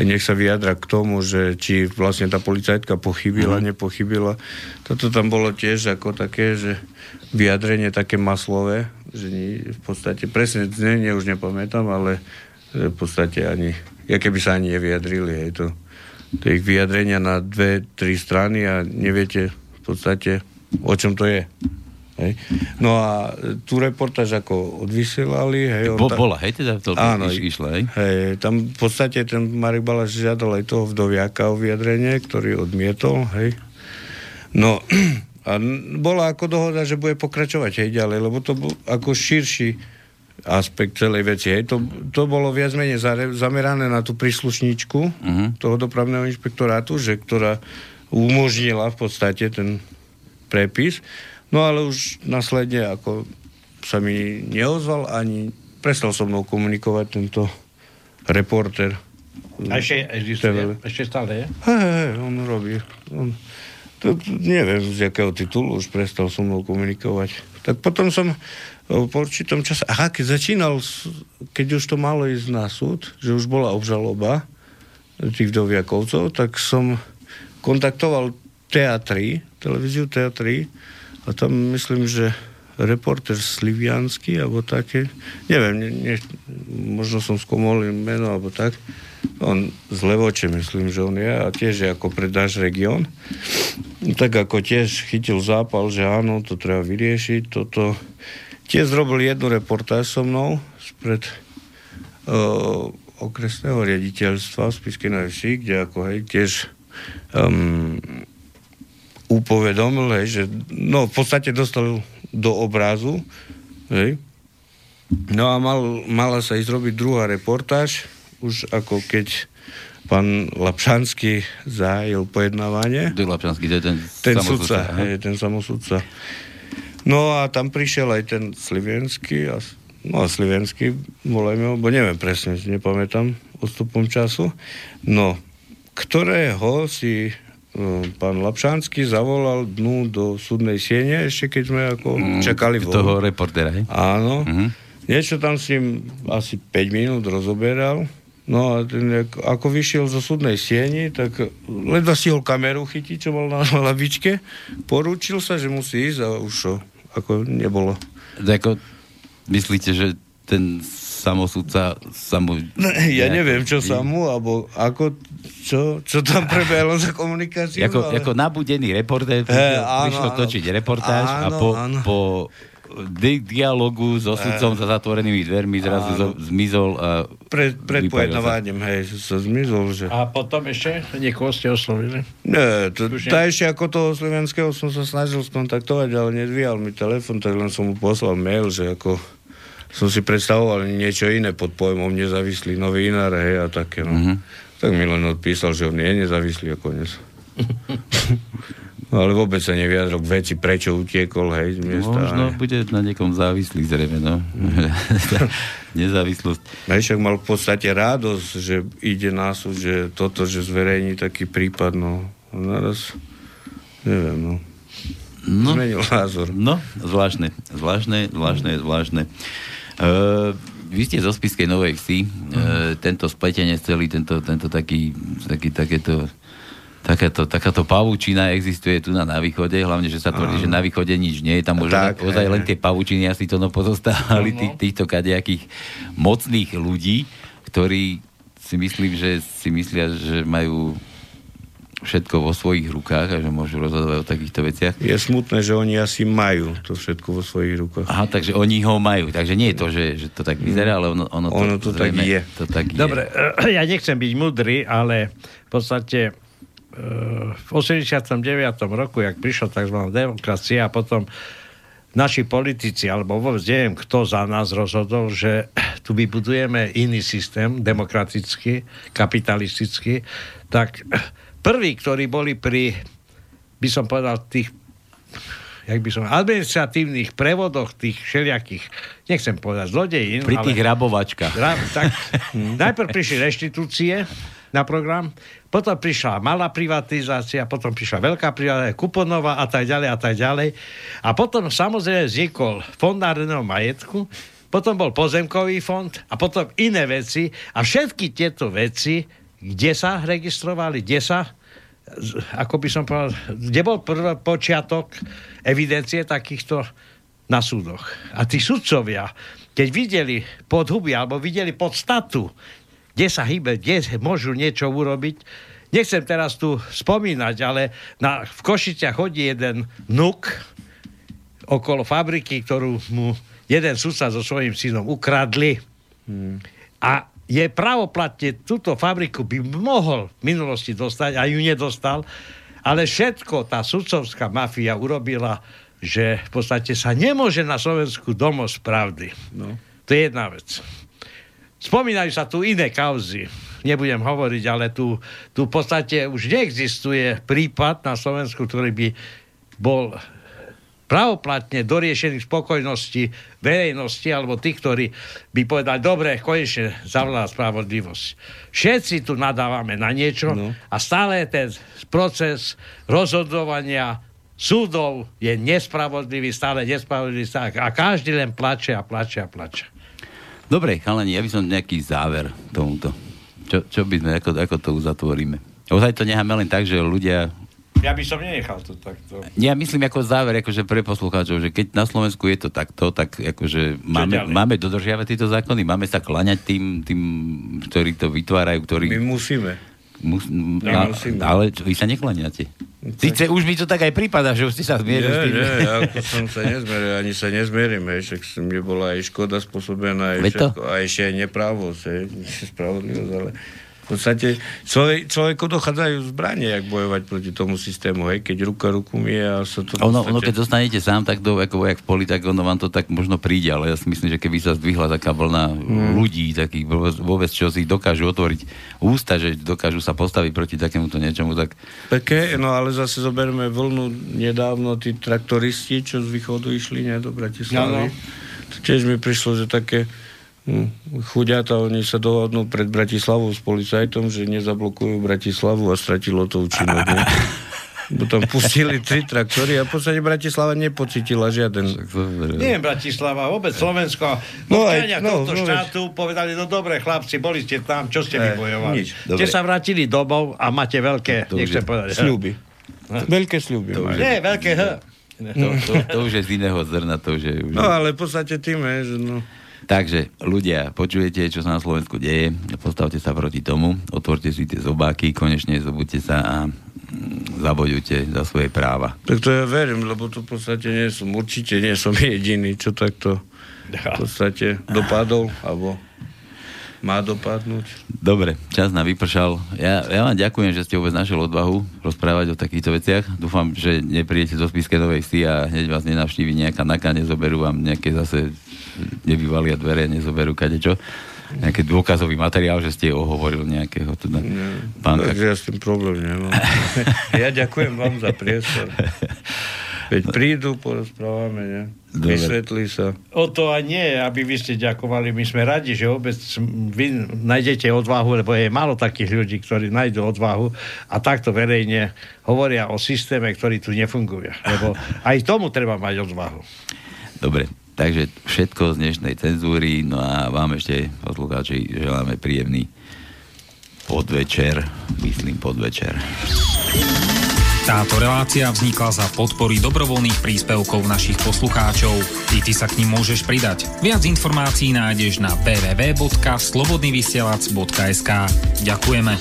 nech sa vyjadra k tomu, že či vlastne tá policajtka pochybila, mm. nepochybila. Toto tam bolo tiež ako také, že vyjadrenie také maslové, že nie, v podstate presne znenie už nepamätám, ale v podstate ani, ja keby sa ani nevyjadrili, hej, to to ich vyjadrenia na dve, tri strany a neviete v podstate, o čom to je. Hej. No a tú reportáž ako odvysielali. Hej, Bo, ta... Bola, hej, teda to áno, iš, išla, hej? hej? tam v podstate ten Marek Balaš žiadal aj toho vdoviaka o vyjadrenie, ktorý odmietol, hej. No, (clears throat) a bola ako dohoda, že bude pokračovať, hej, ďalej, lebo to bol ako širší aspekt celej veci. Hej. To, to bolo viac menej zamerané na tú príslušníčku uh-huh. toho dopravného inšpektorátu, že, ktorá umožnila v podstate ten prepis. No ale už následne ako sa mi neozval ani prestal so mnou komunikovať tento reporter. A ešte, existuje? Ešte stále je? Hej, hej, on robí. On, to, to, neviem, z jakého titulu už prestal so mnou komunikovať. Tak potom som po určitom čase, aha, keď začínal, keď už to malo ísť na súd, že už bola obžaloba tých doviakovcov, tak som kontaktoval teatry, televíziu teatry a tam myslím, že reporter Sliviansky, alebo také, neviem, ne, ne, možno som skomolil meno, alebo tak, on z Levoče, myslím, že on je, a tiež je ako pre náš región. Tak ako tiež chytil zápal, že áno, to treba vyriešiť, toto Tiež zrobil jednu reportáž so mnou spred uh, okresného riaditeľstva v Spiskej Novej kde ako hej, tiež um, upovedomil, hej, že no v podstate dostal do obrazu, hej, No a mal, mala sa ísť robiť druhá reportáž, už ako keď pán Lapšanský zahájil pojednávanie. Ten Lapšanský, to je ten, ten sudca. Hej, ten samosudca. No a tam prišiel aj ten Slivenský, a, no a Slivenský, volajme bo neviem presne, nepamätám odstupom času. No, ktorého si uh, pán Lapšanský zavolal dnu do súdnej siene, ešte keď sme ako mm, čakali von. Toho reportera, hej? Áno. Mm-hmm. Niečo tam si asi 5 minút rozoberal. No a ten, ako vyšiel zo súdnej sieni, tak ledva stihol kameru chytiť, čo mal na (laughs) lavičke. Porúčil sa, že musí ísť a už ako nebolo. Ako, myslíte, že ten samosudca sa mu... No, ja neviem, čo sa mu, alebo ako, čo, čo tam prebehlo za komunikáciu. Ako, ale... ako nabudený reportér prišiel áno, točiť reportáž áno, a po, áno. po di- dialogu so sudcom za zatvorenými dvermi zrazu zo, zmizol a... Pre, pred pojednávaním, hej, sa zmizol, že... A potom ešte niekoho ste oslovili? Nie, to, tá ešte ako toho slovenského som sa snažil skontaktovať, ale nedvíjal mi telefon, tak len som mu poslal mail, že ako som si predstavoval niečo iné pod pojmom nezávislý novinár, hej, a také, no. Mm-hmm. Tak mi len odpísal, že on je nezávislý a konec. (laughs) No, ale vôbec sa neviadro k veci, prečo utiekol, hej, z miesta. Možno aj. bude na niekom závislý zrejme, no. (laughs) Nezávislosť. A však mal v podstate radosť, že ide na súd, že toto, že zverejní taký prípad, no. Naraz, neviem, no. No, Zmenil názor. No, zvláštne, zvláštne, zvláštne, zvláštne. Uh, vy ste zo Spiskej Novej Vsi, uh, tento spletenie celý, tento, tento taký, taký, takéto takáto, takáto pavučina existuje tu na, na východe, hlavne, že sa tvrdí, že na východe nič nie je, tam možno tak, ozaj len tie pavučiny asi to no pozostávali tých, týchto kadejakých mocných ľudí, ktorí si myslím, že si myslia, že majú všetko vo svojich rukách a že môžu rozhodovať o takýchto veciach. Je smutné, že oni asi majú to všetko vo svojich rukách. Aha, takže oni ho majú. Takže nie je to, že, že to tak vyzerá, ale ono, ono, ono to, to zrejme, tak je. To tak Dobre, je. (clears throat) ja nechcem byť mudrý, ale v podstate v 89. roku, jak prišla tzv. demokracia a potom naši politici, alebo vôbec neviem, kto za nás rozhodol, že tu vybudujeme iný systém, demokratický, kapitalistický, tak prví, ktorí boli pri, by som povedal, tých jak by som, administratívnych prevodoch tých všelijakých, nechcem povedať zlodejín. Pri tých ale, rabovačkách. Ra, tak, najprv prišli reštitúcie na program, potom prišla malá privatizácia, potom prišla veľká privatizácia, kuponová a tak ďalej a tak ďalej. A potom samozrejme vznikol fond národného majetku, potom bol pozemkový fond a potom iné veci. A všetky tieto veci, kde sa registrovali, kde sa ako by som povedal, kde bol prvý počiatok evidencie takýchto na súdoch. A tí sudcovia, keď videli podhuby alebo videli podstatu kde sa hýbe, kde môžu niečo urobiť. Nechcem teraz tu spomínať, ale na, v Košiciach chodí jeden nuk okolo fabriky, ktorú mu jeden sudca so svojím synom ukradli. Hmm. A je pravoplatne, túto fabriku by mohol v minulosti dostať a ju nedostal, ale všetko tá sudcovská mafia urobila, že v podstate sa nemôže na Slovensku domosť pravdy. No. To je jedna vec. Spomínajú sa tu iné kauzy. Nebudem hovoriť, ale tu, tu v podstate už neexistuje prípad na Slovensku, ktorý by bol pravoplatne doriešený spokojnosti verejnosti alebo tých, ktorí by povedali, dobre, konečne zavládá spravodlivosť. Všetci tu nadávame na niečo no. a stále ten proces rozhodovania súdov je nespravodlivý, stále nespravodlivý a každý len plače a plače a plače. Dobre, chalani, ja by som nejaký záver tomuto. Čo, čo by sme, ako, ako to uzatvoríme? Ozaj to necháme len tak, že ľudia ja by som nenechal to takto. Ja myslím ako záver, akože pre poslucháčov, že keď na Slovensku je to takto, tak akože máme, máme dodržiavať tieto zákony, máme sa klaňať tým, tým, ktorí to vytvárajú, ktorí... My musíme. Mus, a, ale vy sa neklaniate. Sice už mi to tak aj prípada, že už ste sa zmierili nie. Nie, (laughs) ako som sa nezmeril, ani sa nezmerím, však mi bola aj škoda spôsobená, aj, všetko, aj ešte aj neprávosť, (laughs) spravodlivosť, ale v podstate človek, človeku dochádzajú zbranie, jak bojovať proti tomu systému, hej, keď ruka ruku mie a sa to... Ono, podstate... ono keď zostanete sám tak do, ako vojak v poli, tak ono vám to tak možno príde, ale ja si myslím, že keby sa zdvihla taká vlna hmm. ľudí, takých vôbec, čo si dokážu otvoriť ústa, že dokážu sa postaviť proti takémuto niečomu, tak... Také, no ale zase zoberme vlnu nedávno, tí traktoristi, čo z východu išli, ne, do Bratislavy. No, no. Tiež mi prišlo, že také Hm. Chudiata, oni sa dohodnú pred Bratislavou s policajtom, že nezablokujú Bratislavu a stratilo to účinok. Potom (laughs) pustili tri traktory a v podstate Bratislava nepocitila žiaden. Nie Bratislava, vôbec Slovensko. No, aj, no, tohto no, štátu povedali, no dobre chlapci, boli ste tam, čo ste vybojovali? Ste sa vrátili domov a máte veľké, to nechcem povedať. Sľuby. Veľké sľuby. Nie, veľké H. To, to, to už je z iného zrna, to už je... Už... No ale v podstate tým, že no... Takže ľudia, počujete, čo sa na Slovensku deje, postavte sa proti tomu, otvorte si tie zobáky, konečne zobudte sa a mm, zabojujte za svoje práva. Tak to ja verím, lebo to v podstate nie som, určite nie som (laughs) jediný, čo takto v podstate dopadol, alebo má dopadnúť. Dobre, čas nám vypršal. Ja, ja vám ďakujem, že ste vôbec našiel odvahu rozprávať o takýchto veciach. Dúfam, že nepríjete do Spiske Novej Vsi a hneď vás nenavštívi nejaká naka, nezoberú vám nejaké zase nevyvalia dvere, nezoberú kadečo nejaký dôkazový materiál, že ste ohovoril nejakého teda pánka. Takže ja s tým problém nemám. (laughs) ja ďakujem vám za priestor. Veď prídu, porozprávame, ne? Dobre. Vysvetlí sa. O to aj nie, aby vy ste ďakovali. My sme radi, že vôbec vy nájdete odvahu, lebo je málo takých ľudí, ktorí nájdú odvahu a takto verejne hovoria o systéme, ktorý tu nefunguje. Lebo aj tomu treba mať odvahu. Dobre, takže všetko z dnešnej cenzúry, no a vám ešte, poslucháči, želáme príjemný podvečer, myslím podvečer. Táto relácia vznikla za podpory dobrovoľných príspevkov našich poslucháčov. I ty sa k ním môžeš pridať. Viac informácií nájdeš na www.slobodnyvysielac.sk Ďakujeme.